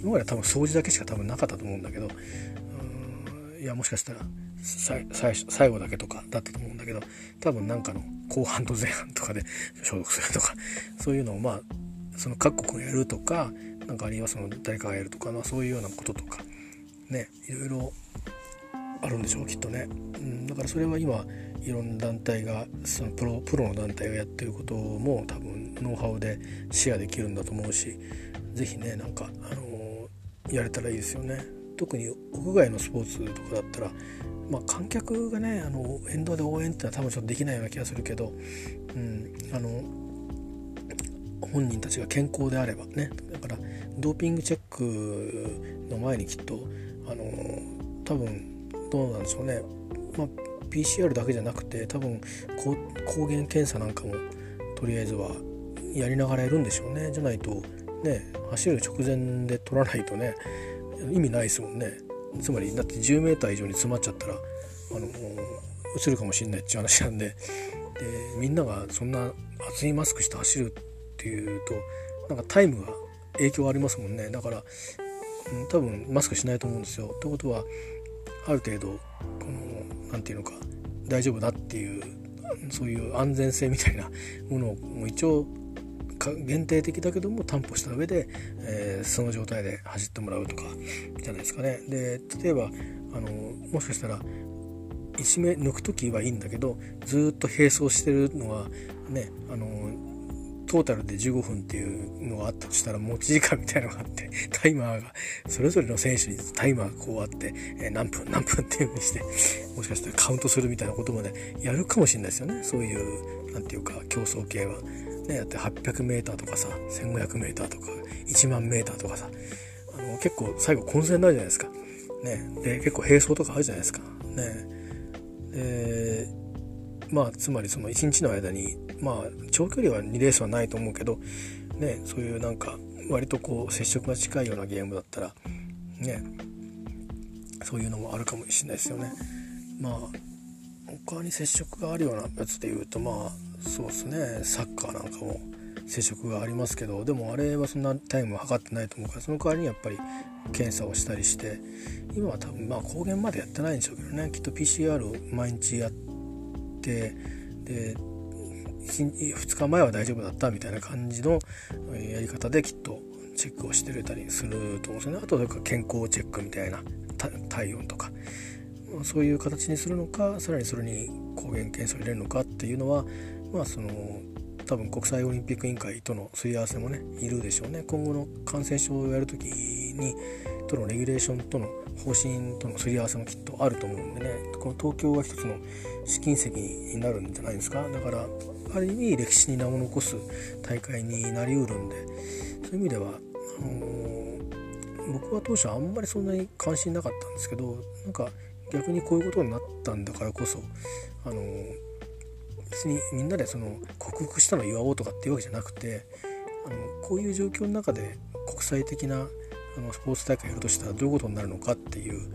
今までは多分掃除だけしか多分なかったと思うんだけど、うん、いやもしかしたら最最後だけとかだったと思うんだけど多分なんかの後半と前半とかで 消毒するとかそういうのをまあその各国がやるとかなんかあるいはその誰かがやるとか、まあ、そういうようなこととかねいろいろあるんでしょうきっとね、うん、だからそれは今いろんな団体がそのプロプロの団体がやってることも多分ノウハウでシェアできるんだと思うし是非ねなんか、あのー、やれたらいいですよね。特に屋外のスポーツとかだったら、まあ、観客がねあの沿道で応援ってのは多分ちょっとできないような気がするけど、うん、あの本人たちが健康であればねだからドーピングチェックの前にきっとあの多分どうなんでしょうね、まあ、PCR だけじゃなくて多分抗原検査なんかもとりあえずはやりながらやるんでしょうね。じゃないとね走る直前で取らないとね意味ないですもんね。つまりだって 10m 以上に詰まっちゃったらあの映るかもしれないっていう話なんででみんながそんな厚いマスクして走るっていうとなんかタイムが影響ありますもんねだから、うん、多分マスクしないと思うんですよ。ということはある程度この何て言うのか大丈夫だっていうそういう安全性みたいなものを一応限定的だけども担保した上で、えー、その状態で走ってもらうとかじゃないですかね。で例えばあのもしかしたら一目抜く時はいいんだけどずっと並走してるのはねあのトータルで15分っていうのがあったとしたら持ち時間みたいなのがあって タイマーがそれぞれの選手にタイマーがこうあって、え、何分何分っていう風にしてもしかしたらカウントするみたいなことまでやるかもしれないですよねそういう何て言うか競争系は。ね、だって 800m とかさ 1500m とか1万 m とかさあの結構最後混戦になるじゃないですか。ね、で結構並走とかあるじゃないですか。ね、でまあつまりその1日の間にまあ長距離は2レースはないと思うけどねそういうなんか割とこう接触が近いようなゲームだったらねそういうのもあるかもしれないですよね。まあ他に接触があるようなやつでいうとまあそうですね。サッカーなんかも接触がありますけどでもあれはそんなタイムは測ってないと思うからその代わりにやっぱり検査をしたりして今は多分まあ抗原までやってないんでしょうけどね。きっと PCR を毎日やってで2日前は大丈夫だったみたいな感じのやり方できっとチェックをしてれたりすると思うんですよね。あとか健康チェックみたいな体温とか。そういう形にするのかさらにそれに抗原検査を入れるのかっていうのはまあその多分国際オリンピック委員会とのすり合わせもねいるでしょうね。今後の感染症をやるときにとのレギュレーションとの方針とのすり合わせもきっとあると思うんでね。この東京は一つの試金石になるんじゃないですか。だからある意味歴史に名を残す大会になりうるんでそういう意味ではあのー、僕は当初あんまりそんなに関心なかったんですけどなんか逆にこういうことになったんだからこそあのー、別にみんなでその克服したのを祝おうとかっていうわけじゃなくてあのこういう状況の中で国際的なあのスポーツ大会やるとしたらどういうことになるのかっていう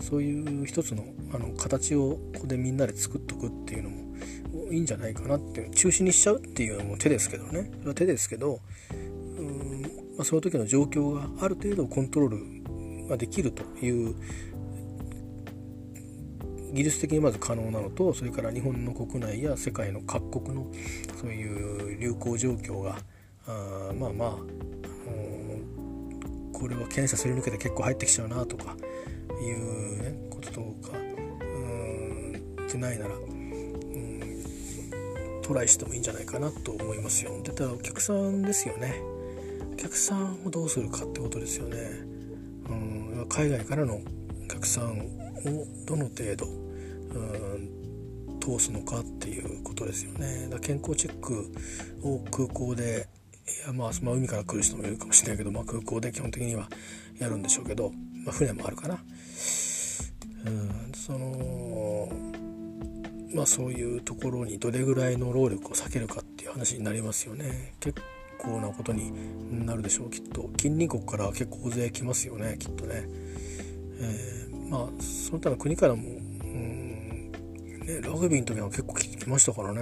そういう一つのあの形をここでみんなで作っとくっていうのもいいんじゃないかなっていう中止にしちゃうっていうのも手ですけどね。それは手ですけどうん、まあ、その時の状況がある程度コントロールができるという技術的にまず可能なのとそれから日本の国内や世界の各国のそういう流行状況があまあまあ、これは検査すり抜けて結構入ってきちゃうなとかいう、ね、こととかうんってないならうんトライしてもいいんじゃないかなと思いますよ。でただお客さんですよね。お客さんをどうするかってことですよね。うん海外からのお客さんをどの程度うん通すのかっていうことですよね。だ健康チェックを空港でいやまあ、まあ、海から来る人もいるかもしれないけど、まあ、空港で基本的にはやるんでしょうけど、まあ、船もあるかな。うんそのまあ、そういうところにどれぐらいの労力を避けるかっていう話になりますよね結構なことになるでしょうきっと近隣国から結構大勢来ますよねきっとね、えー、まあその他の国からも、うんね、ラグビーの時は結構来ましたからね。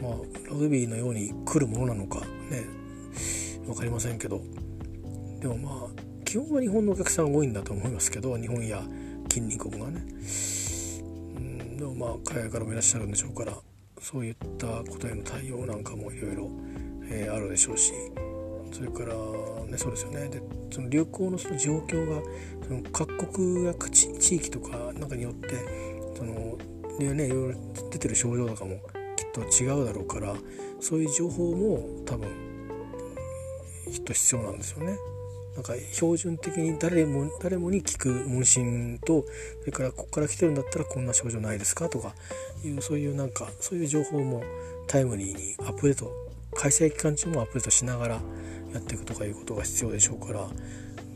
まあラグビーのように来るものなのかね分かりませんけど。でもまあ基本は日本のお客さんが多いんだと思いますけど日本や近隣国がね。うんでもまあ海外からもいらっしゃるんでしょうからそういったことへの対応なんかもいろいろあるでしょうしそれからねそうですよねでその流行のその状況がその各国や地域とかなんかによってそのねいろいろ出てる症状とかもきっと違うだろうからそういう情報も多分きっと必要なんですよね。なんか標準的に誰も誰もに聞く問診とそれからここから来てるんだったらこんな症状ないですか？とかいうそういうなんかそういう情報もタイムリーにアップデート開催期間中もアップデートしながらやっていくとかいうことが必要でしょうから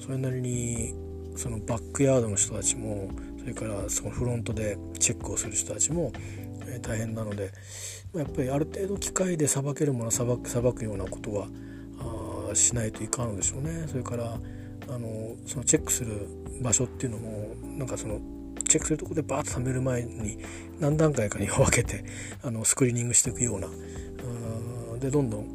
それなりにそのバックヤードの人たちもそれからそのフロントでチェックをする人たちも大変なのでやっぱりある程度機械でさばけるものさばくようなことはしないといかんのでしょうね。それからあのそのチェックする場所っていうのもなんかそのチェックするとこでバーッと冷める前に何段階かに分けてあのスクリーニングしていくようなでどんどん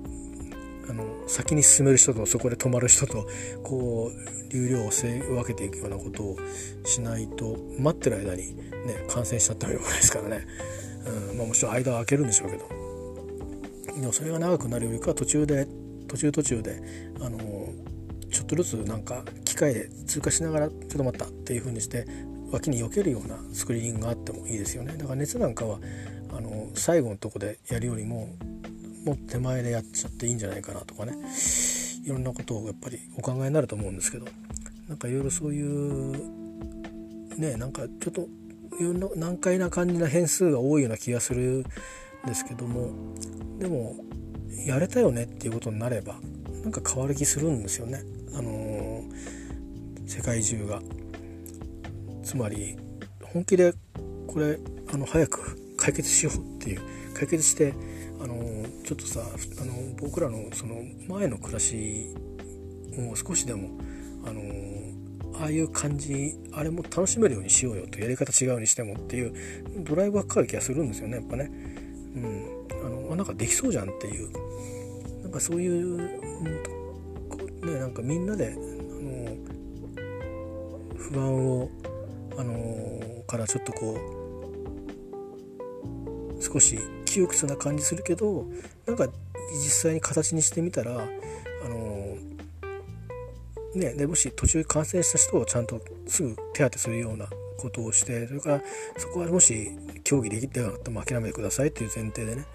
あの先に進める人とそこで止まる人とこう流量を分けていくようなことをしないと待ってる間にね感染しちゃったらよくないですからね、うんまあ、もちろん間は空けるんでしょうけど。でもそれが長くなるよりかは途中で途中途中であのちょっとずつなんか機械で通過しながらちょっと待ったっていう風にして脇に避けるようなスクリーニングがあってもいいですよね。だから熱なんかはあの最後のとこでやるよりももっと手前でやっちゃっていいんじゃないかなとかね。いろんなことをやっぱりお考えになると思うんですけど。なんかいろいろそういうねなんかちょっといろんな難解な感じな変数が多いような気がするんですけども。でもやれたよねっていうことになればなんか変わる気するんですよね、あのー、世界中が。つまり本気でこれあの早く解決しようっていう解決してあの、ちょっとさあの僕らのその前の暮らしを少しでもあの、ああいう感じあれも楽しめるようにしようよとやり方違うにしてもっていうドライブがかかる気がするんですよねやっぱね。うんあのなんかできそうじゃんっていうなんかそういう、うん、ねなんかみんなであの不安をあのからちょっとこう少し窮屈な感じするけどなんか実際に形にしてみたらあのねでもし途中感染した人をちゃんとすぐ手当てするようなことをしてそれからそこはもし競技できてなかったら諦めてくださいっていう前提でね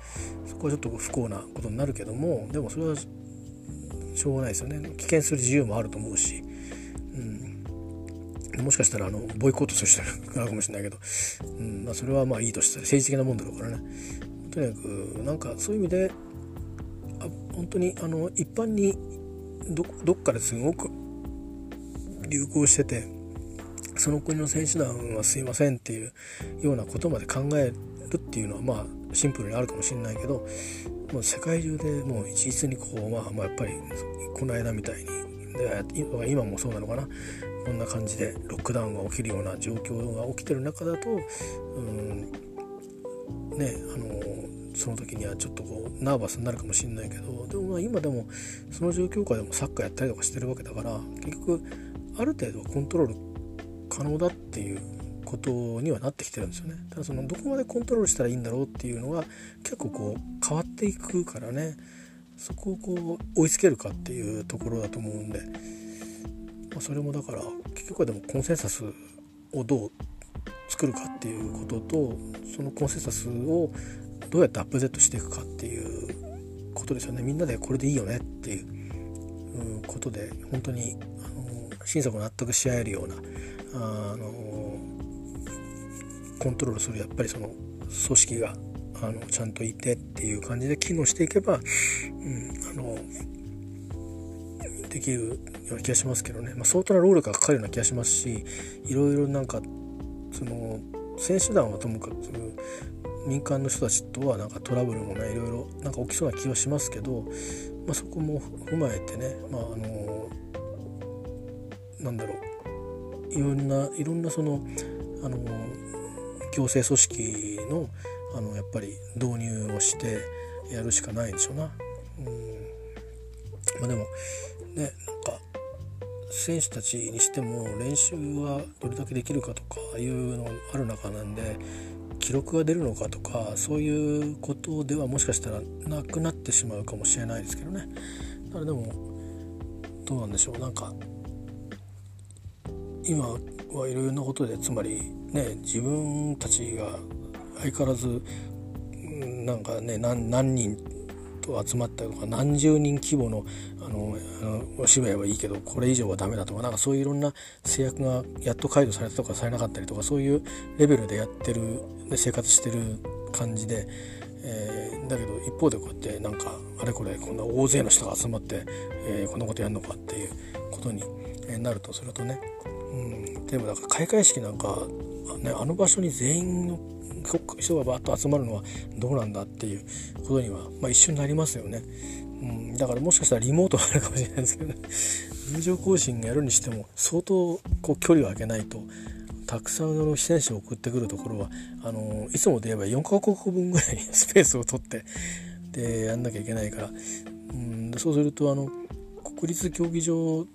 そこはちょっと不幸なことになるけどもでもそれはしょうがないですよね危険する自由もあると思うし、うん、もしかしたらあのボイコットする人があるかもしれないけど、うんまあ、それはまあいいとして政治的なもんだろうからねとにかくなんかそういう意味であ本当にあの一般にどどっかですごく流行しててその国の選手団はすいませんっていうようなことまで考えるっていうのはまあシンプルにあるかもしれないけどもう世界中でもう一律にこう、まあ、まあやっぱりこの間みたいにで今もそうなのかな。こんな感じでロックダウンが起きるような状況が起きてる中だとうんねあのその時にはちょっとこうナーバスになるかもしれないけどでもまあ今でもその状況下でもサッカーやったりとかしてるわけだから結局ある程度コントロール可能だっていうことにはなってきてるんですよね。ただそのどこまでコントロールしたらいいんだろうっていうのが結構こう変わっていくからねそこをこう追いつけるかっていうところだと思うんで、まあ、それもだから結局はでもコンセンサスをどう作るかっていうこととそのコンセンサスをどうやってアップデートしていくかっていうことですよね。みんなでこれでいいよねっていうことで本当にあの心底納得し合えるようなあのコントロールするやっぱりその組織があのちゃんといてっていう感じで機能していけば、うん、あのできるような気がしますけどね、まあ、相当な労力がかかるような気がしますしいろいろなんかその選手団はともかく民間の人たちとはなんかトラブルもねいろいろなんか起きそうな気はしますけど、まあ、そこも踏まえてね、まあ、あのなんだろういろんないろんなそのあの行政組織のあのやっぱり導入をしてやるしかないんでしょうな。うんまあ、でもねなんか選手たちにしても練習はどれだけできるかとかいうのがある中なんで記録が出るのかとかそういうことではもしかしたらなくなってしまうかもしれないですけどね。だからでもどうなんでしょうなんか今はいろいろなことでつまりね自分たちが相変わらずなんかね何何人と集まったりとか何十人規模のあのお芝居はいいけどこれ以上はダメだとかなんかそういういろんな制約がやっと解除されたとかされなかったりとかそういうレベルでやってるで生活してる感じで、えー、だけど一方でこうやってなんかあれこれこんな大勢の人が集まって、えー、こんなことやるのかっていうことになるとするとね、うん、でもだか開会式なんか、ね、あの場所に全員の人がバッと集まるのはどうなんだっていうことには、まあ、一緒になりますよね、うん、だからもしかしたらリモートがあるかもしれないですけどね。入場行進やるにしても相当こう距離を空けないとたくさんの被選手を送ってくるところはあのいつもで言えば4カ国分ぐらいスペースを取ってでやんなきゃいけないから、うん、そうするとあの国立競技場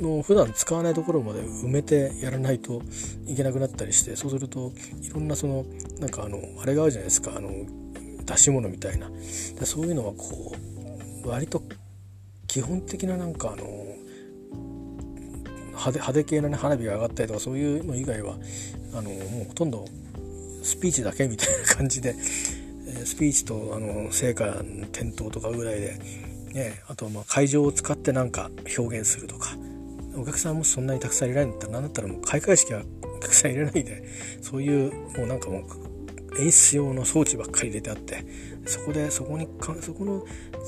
の普段使わないところまで埋めてやらないといけなくなったりしてそうするといろんなそのなんかあのあれがあるじゃないですか。あの出し物みたいな。でそういうのはこう割と基本的ななんかあの派手派手系の、ね、花火が上がったりとかそういうの以外はあのもうほとんどスピーチだけみたいな感じでえスピーチとあの成果点灯とかぐらいで、ね、あとまあ会場を使ってなんか表現するとかお客さんもそんなにたくさん入れないんだったら何だったらもう開会式はお客さん入れないでそういうもうなんかもう演出用の装置ばっかり入れてあってそこでそこにかそこの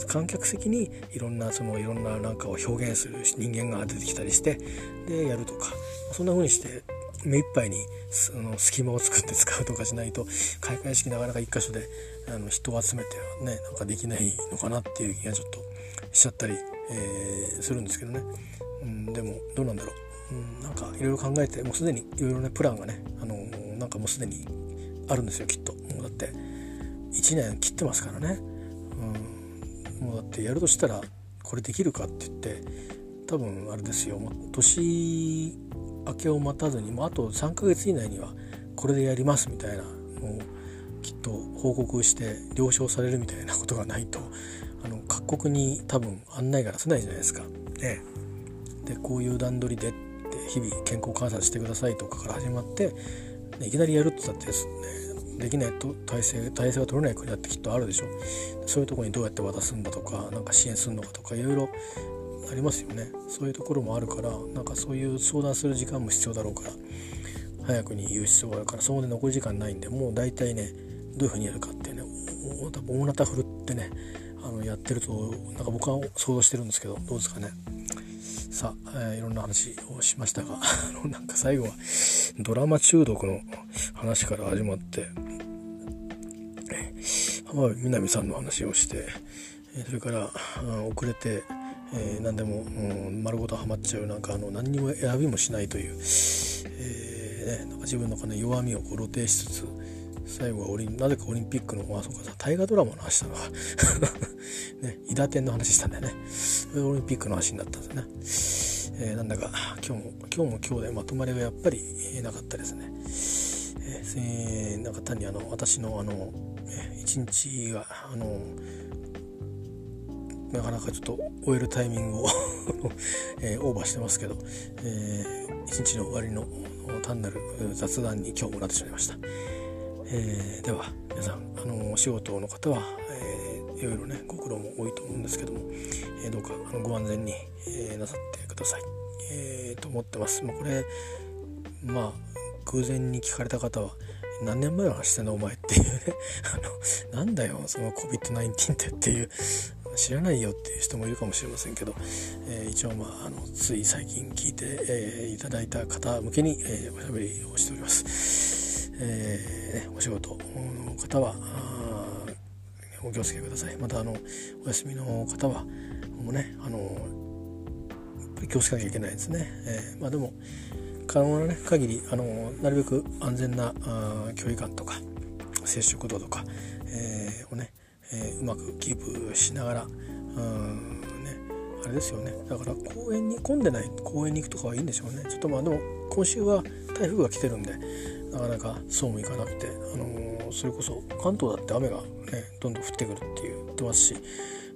観客席にいろんなそのいろんななんかを表現する人間が出てきたりしてでやるとかそんな風にして目いっぱいにその隙間を作って使うとかしないと開会式なかなか一箇所であの人を集めてはねなんかできないのかなっていう気がちょっとしちゃったり、えー、するんですけどね。うん、でもどうなんだろう、うん、なんかいろいろ考えてもうすでにいろいろねプランがね、あの、なんかもうすでにあるんですよきっともうだって1年切ってますからね、うん、もうだってやるとしたらこれできるかって言って多分あれですよ。年明けを待たずにもうあと3ヶ月以内にはこれでやりますみたいなのをきっと報告して了承されるみたいなことがないとあの各国に多分案内が出せないじゃないですか。ね、でこういう段取りでって日々健康観察してくださいとかから始まって、ね、いきなりやるって言ったってですねできないと体制体制が取れない国だってきっとあるでしょそういうとこにどうやって渡すんだとかなんか支援するのかとかいろいろありますよね。そういうところもあるからなんかそういう相談する時間も必要だろうから早くに言う必要があるからそこで残り時間ないんでもう大体ねどういうふうにやるかってね多分大なた振るってねあのやってるとなんか僕は想像してるんですけどどうですかね。さあ、えー、いろんな話をしましたが なんか最後はドラマ中毒の話から始まって浜辺美波さんの話をしてそれから遅れてえー、何でも、うん、丸ごとハマっちゃうなんかあの何にも選びもしないという、えーね、なんか自分のこの弱みをこう露呈しつつ最後はオリなぜかオリンピックのあそうか大河ドラマの話したのは ね伊達天の話したんだよね。オリンピックの話になったんですね、えー、なんだか今日も今日も今日でまとまりがやっぱりなかったですね。えー、なんか単にあの私のあの一日があのなかなかちょっと終えるタイミングを えー、オーバーしてますけど、えー、一日の終わりの単なる雑談に今日もなってしまいました、えー、では皆さんあのお仕事の方は、えー、いろいろねご苦労も多いと思うんですけども、えー、どうかあのご安全に、えー、なさってください、えー、と思ってます。もうこれまあ偶然に聞かれた方は何年前の話してんのお前っていうね。あのなんだよその COVID-19 ってっていう知らないよっていう人もいるかもしれませんけど、えー、一応まああのつい最近聞いて、えー、いただいた方向けに、えー、おしゃべりをしております。えー、お仕事の方はお気をつけください。またあのお休みの方はもうねあの気をつけなきゃいけないですね。えー、まあでも可能な、ね、限りあのなるべく安全なあ距離感とか接触度とか、えー、をねえー、うまくキープしながらうんねあれですよねだから公園に混んでない公園に行くとかはいいんでしょうねちょっとまあでも今週は台風が来てるんでなかなかそうもいかなくて、あのー、それこそ関東だって雨がねどんどん降ってくるって言ってますし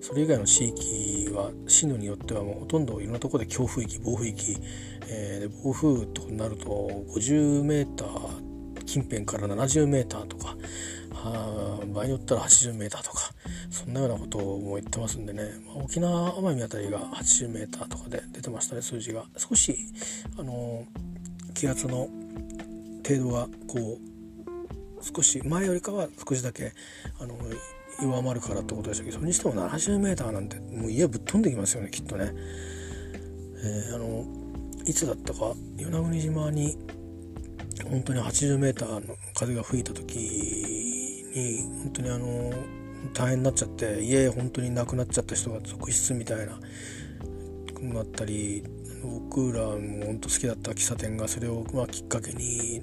それ以外の地域は進路によってはもうほとんどいろんなところで強風域暴風域、えー、暴風となると50メーター近辺から70メーターとか場合によったら 80m とかそんなようなことも言ってますんでね、まあ、沖縄奄美辺りが 80m とかで出てましたね数字が。少しあの気圧の程度がこう少し前よりかは少しだけあの弱まるからってことでしたけどそれにしても 70m なんてもう家ぶっ飛んできますよねきっとね。えー、あのいつだったか与那国島に本当に 80m の風が吹いた時に本当にあの大変になっちゃって家本当に亡くなっちゃった人が続出みたいななったり僕らも本当好きだった喫茶店がそれをまあきっかけに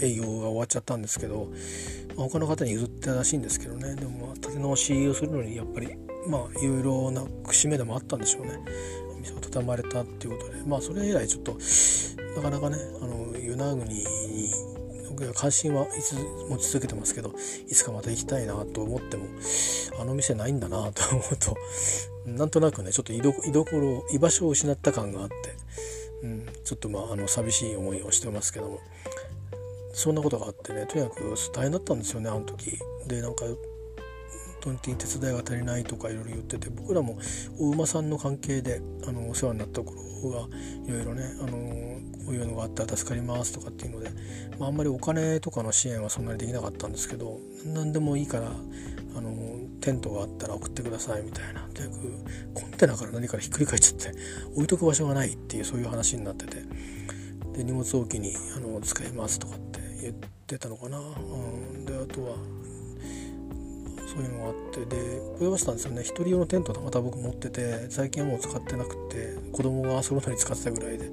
営業が終わっちゃったんですけど、まあ、他の方に譲ったらしいんですけどね。でもまあ立て直しをするのにやっぱりまあいろいろな節目でもあったんでしょうね。お店を畳まれたっていうことで。まあそれ以来ちょっとなかなかねあの与那国に関心はいつ持ち続けてますけどいつかまた行きたいなと思ってもあの店ないんだなと思うとなんとなくねちょっと居所居場所を失った感があって、うん、ちょっとまああの寂しい思いをしてますけども。そんなことがあってねとにかく大変だったんですよねあの時。でなんか本当に手伝いが足りないとかいろいろ言ってて僕らもお馬さんの関係であのお世話になった頃はいろいろねあのこういうのがあったら助かりますとかっていうので、まあ、あんまりお金とかの支援はそんなにできなかったんですけど何でもいいからあのテントがあったら送ってくださいみたいなとにかくコンテナから何からひっくり返っちゃって置いとく場所がないっていうそういう話になっててで荷物置きにあの使いますとかって言ってたのかな、うん、であとはそういうのがあって。で問い合わせたんですよね。一人用のテントまた僕持ってて最近はもう使ってなくて子供が遊ぶのに使ってたぐらいで。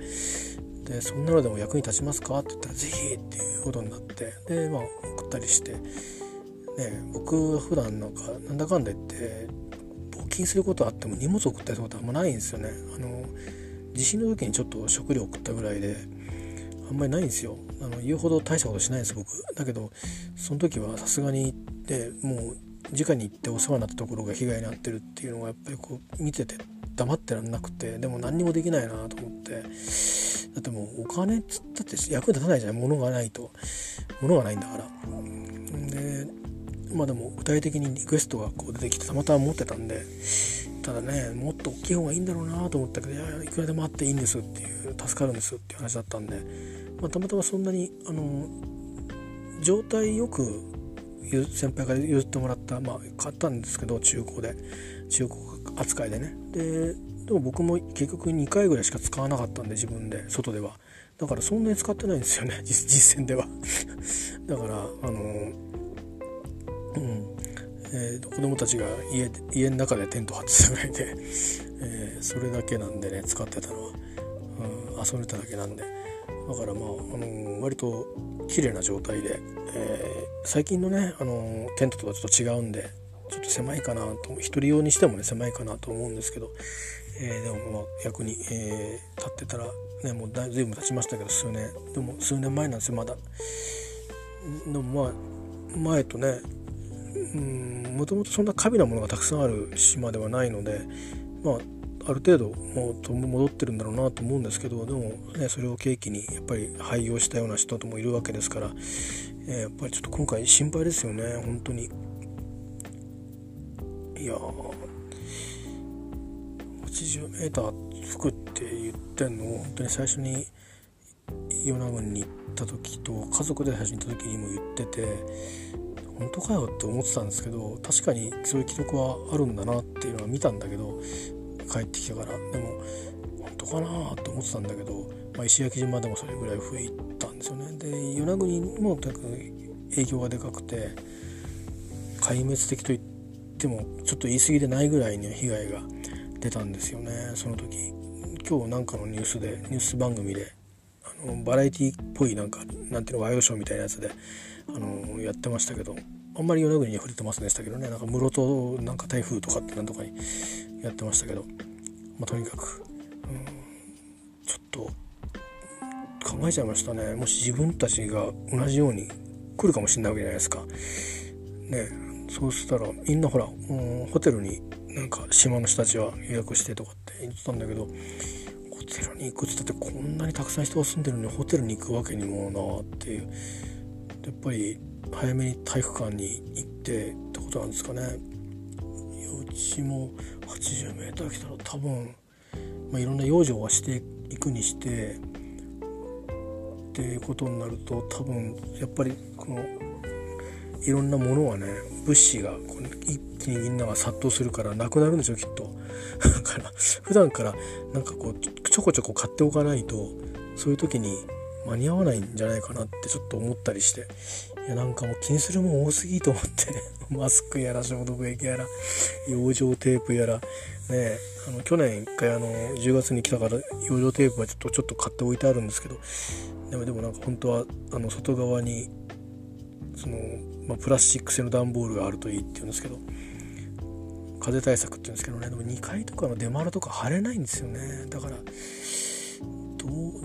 でそんなのでも役に立ちますか？って言ったら是非っていうことになって。でまあ送ったりして。ね僕は普段なんかなんだかんだ言って募金することあっても荷物送ったりすることあんまないんですよね。あの地震の時にちょっと食料送ったぐらいであんまりないんですよ。あの言うほど大したことしないです僕。だけどその時はさすがにでもう直に行ってお世話になったところが被害に遭ってるっていうのがやっぱりこう見てて黙ってらんなくてでも何にもできないなと思って。だってもうお金っつったって役に立たないじゃん物がないと。物がないんだから。でまあでも具体的にリクエストがこう出てきてたまたま持ってたんでただねもっと大きい方がいいんだろうなと思ったけどいやいくらでもあっていいんですっていう助かるんですっていう話だったんで、まあ、たまたまそんなにあの状態よく先輩から譲ってもらったまあ買ったんですけど中古で。中古扱いでね。ででも僕も結局2回ぐらいしか使わなかったんで自分で外では。だからそんなに使ってないんですよね実践では。だからあのうん。えー、子供たちが家家の中でテント張ってたぐらいで、えー、それだけなんでね使ってたのは、うん、遊んでただけなんで。だからまあ、あのー、割と綺麗な状態で、えー、最近のね、あのテントとはちょっと違うんでちょっと狭いかなと一人用にしてもね狭いかなと思うんですけど、えでもまあ役に、え立ってたらねもうだいぶ経ちましたけど数年。でも数年前なんですよまだ。でもまあ前とねもともとそんな過敏なものがたくさんある島ではないのでまあある程度もうと戻ってるんだろうなと思うんですけどでも、ね、それを契機にやっぱり廃業したような人ともいるわけですから、えー、やっぱりちょっと今回心配ですよね本当に。いや 80m 服って言ってんのを本当に最初に与那国に行った時と家族で最初に行った時にも言ってて本当かよって思ってたんですけど確かにそういう記録はあるんだなっていうのは見たんだけど帰ってきてから。でも本当かなって思ってたんだけど、まあ、石垣島でもそれぐらい増えたんですよね。で与那国もとにかく影響がでかくて壊滅的と言ってもちょっと言い過ぎでないぐらいに被害が出たんですよね。その時。今日なんかのニュースでニュース番組であのバラエティっぽいなんかなんていうのワイドショーみたいなやつであのやってましたけどあんまり与那国には触れてませんでしたけどね。なんか室戸なんか台風とかってなんとかにやってましたけど、まあ、とにかく、うん、ちょっと考えちゃいましたね。もし自分たちが同じように来るかもしれないわけじゃないですか。ねそうしたらみんなほら、うん、ホテルになんか島の人たちは予約してとかって言ってたんだけどホテルに行くっつったってこんなにたくさん人が住んでるのにホテルに行くわけにもなっていう。やっぱり早めに体育館に行ってってことなんですかね。うちも 80m 来たら多分、まあ、いろんな養生はしていくにしてっていうことになると多分やっぱりこのいろんなものはね物資が一気にみんなが殺到するからなくなるんですよきっと。だから普段からなんかこうちょこちょこ買っておかないとそういう時に間に合わないんじゃないかなってちょっと思ったりして。いやなんかもう気にするもん多すぎと思って。マスクやら消毒液やら養生テープやら。ねあの去年一回あの10月に来たから養生テープはちょっとちょっと買っておいてあるんですけど。でもでもなんか本当はあの外側にその、まあ、プラスチック製の段ボールがあるといいって言うんですけど。風対策って言うんですけどね。でも2階とかの出丸とか貼れないんですよね。だから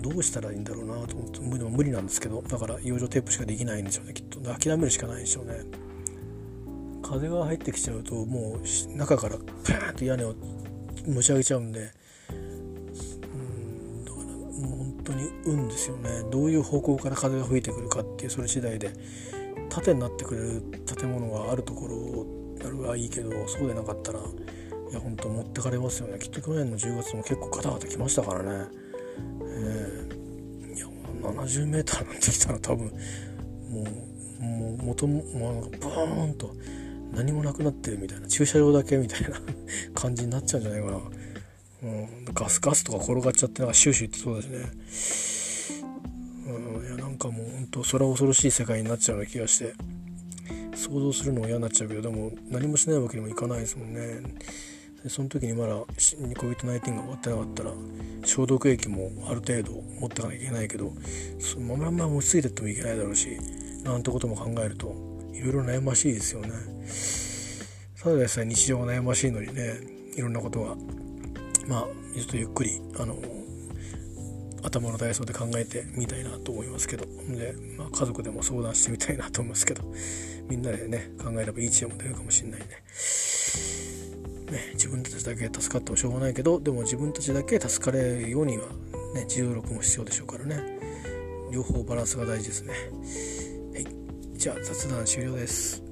どうしたらいいんだろうなと思って無無理なんですけどだから養生テープしかできないんでしょうねきっと。諦めるしかないでしょうね。風が入ってきちゃうともう中からパーンと屋根を持ち上げちゃうんでうんだからもう本当に運ですよね。どういう方向から風が吹いてくるかっていうそれ次第で縦になってくれる建物があるところをやるはいいけどそうでなかったらいや本当持ってかれますよね。きっと去年の10月も結構ガタガタ来ましたからね。えー、いや 70m なんて来たら多分もうもう元ももうなんかボーンと何もなくなってるみたいな駐車場だけみたいな感じになっちゃうんじゃないかな、うん、ガスガスとか転がっちゃってなんかシューシューってそうですね、うん、いやなんかもう本当それは恐ろしい世界になっちゃうような気がして想像するのも嫌になっちゃうけどでも何もしないわけにもいかないですもんね。でその時にまだ COVID-19 が終わってなかったら消毒液もある程度持ってかなきゃいけないけどそのまま持ちついてってもいけないだろうしなんてことも考えるといろいろ悩ましいですよね。ただでさえ日常が悩ましいのにねいろんなことがまあちょっとゆっくりあの頭の体操で考えてみたいなと思いますけど。で、まあ、家族でも相談してみたいなと思いますけど。みんなでね考えればいい知恵も出るかもしれないね。ね、自分たちだけ助かってもしょうがないけどでも自分たちだけ助かれるようにはね重力も必要でしょうからね。両方バランスが大事ですね。はい。じゃあ雑談終了です。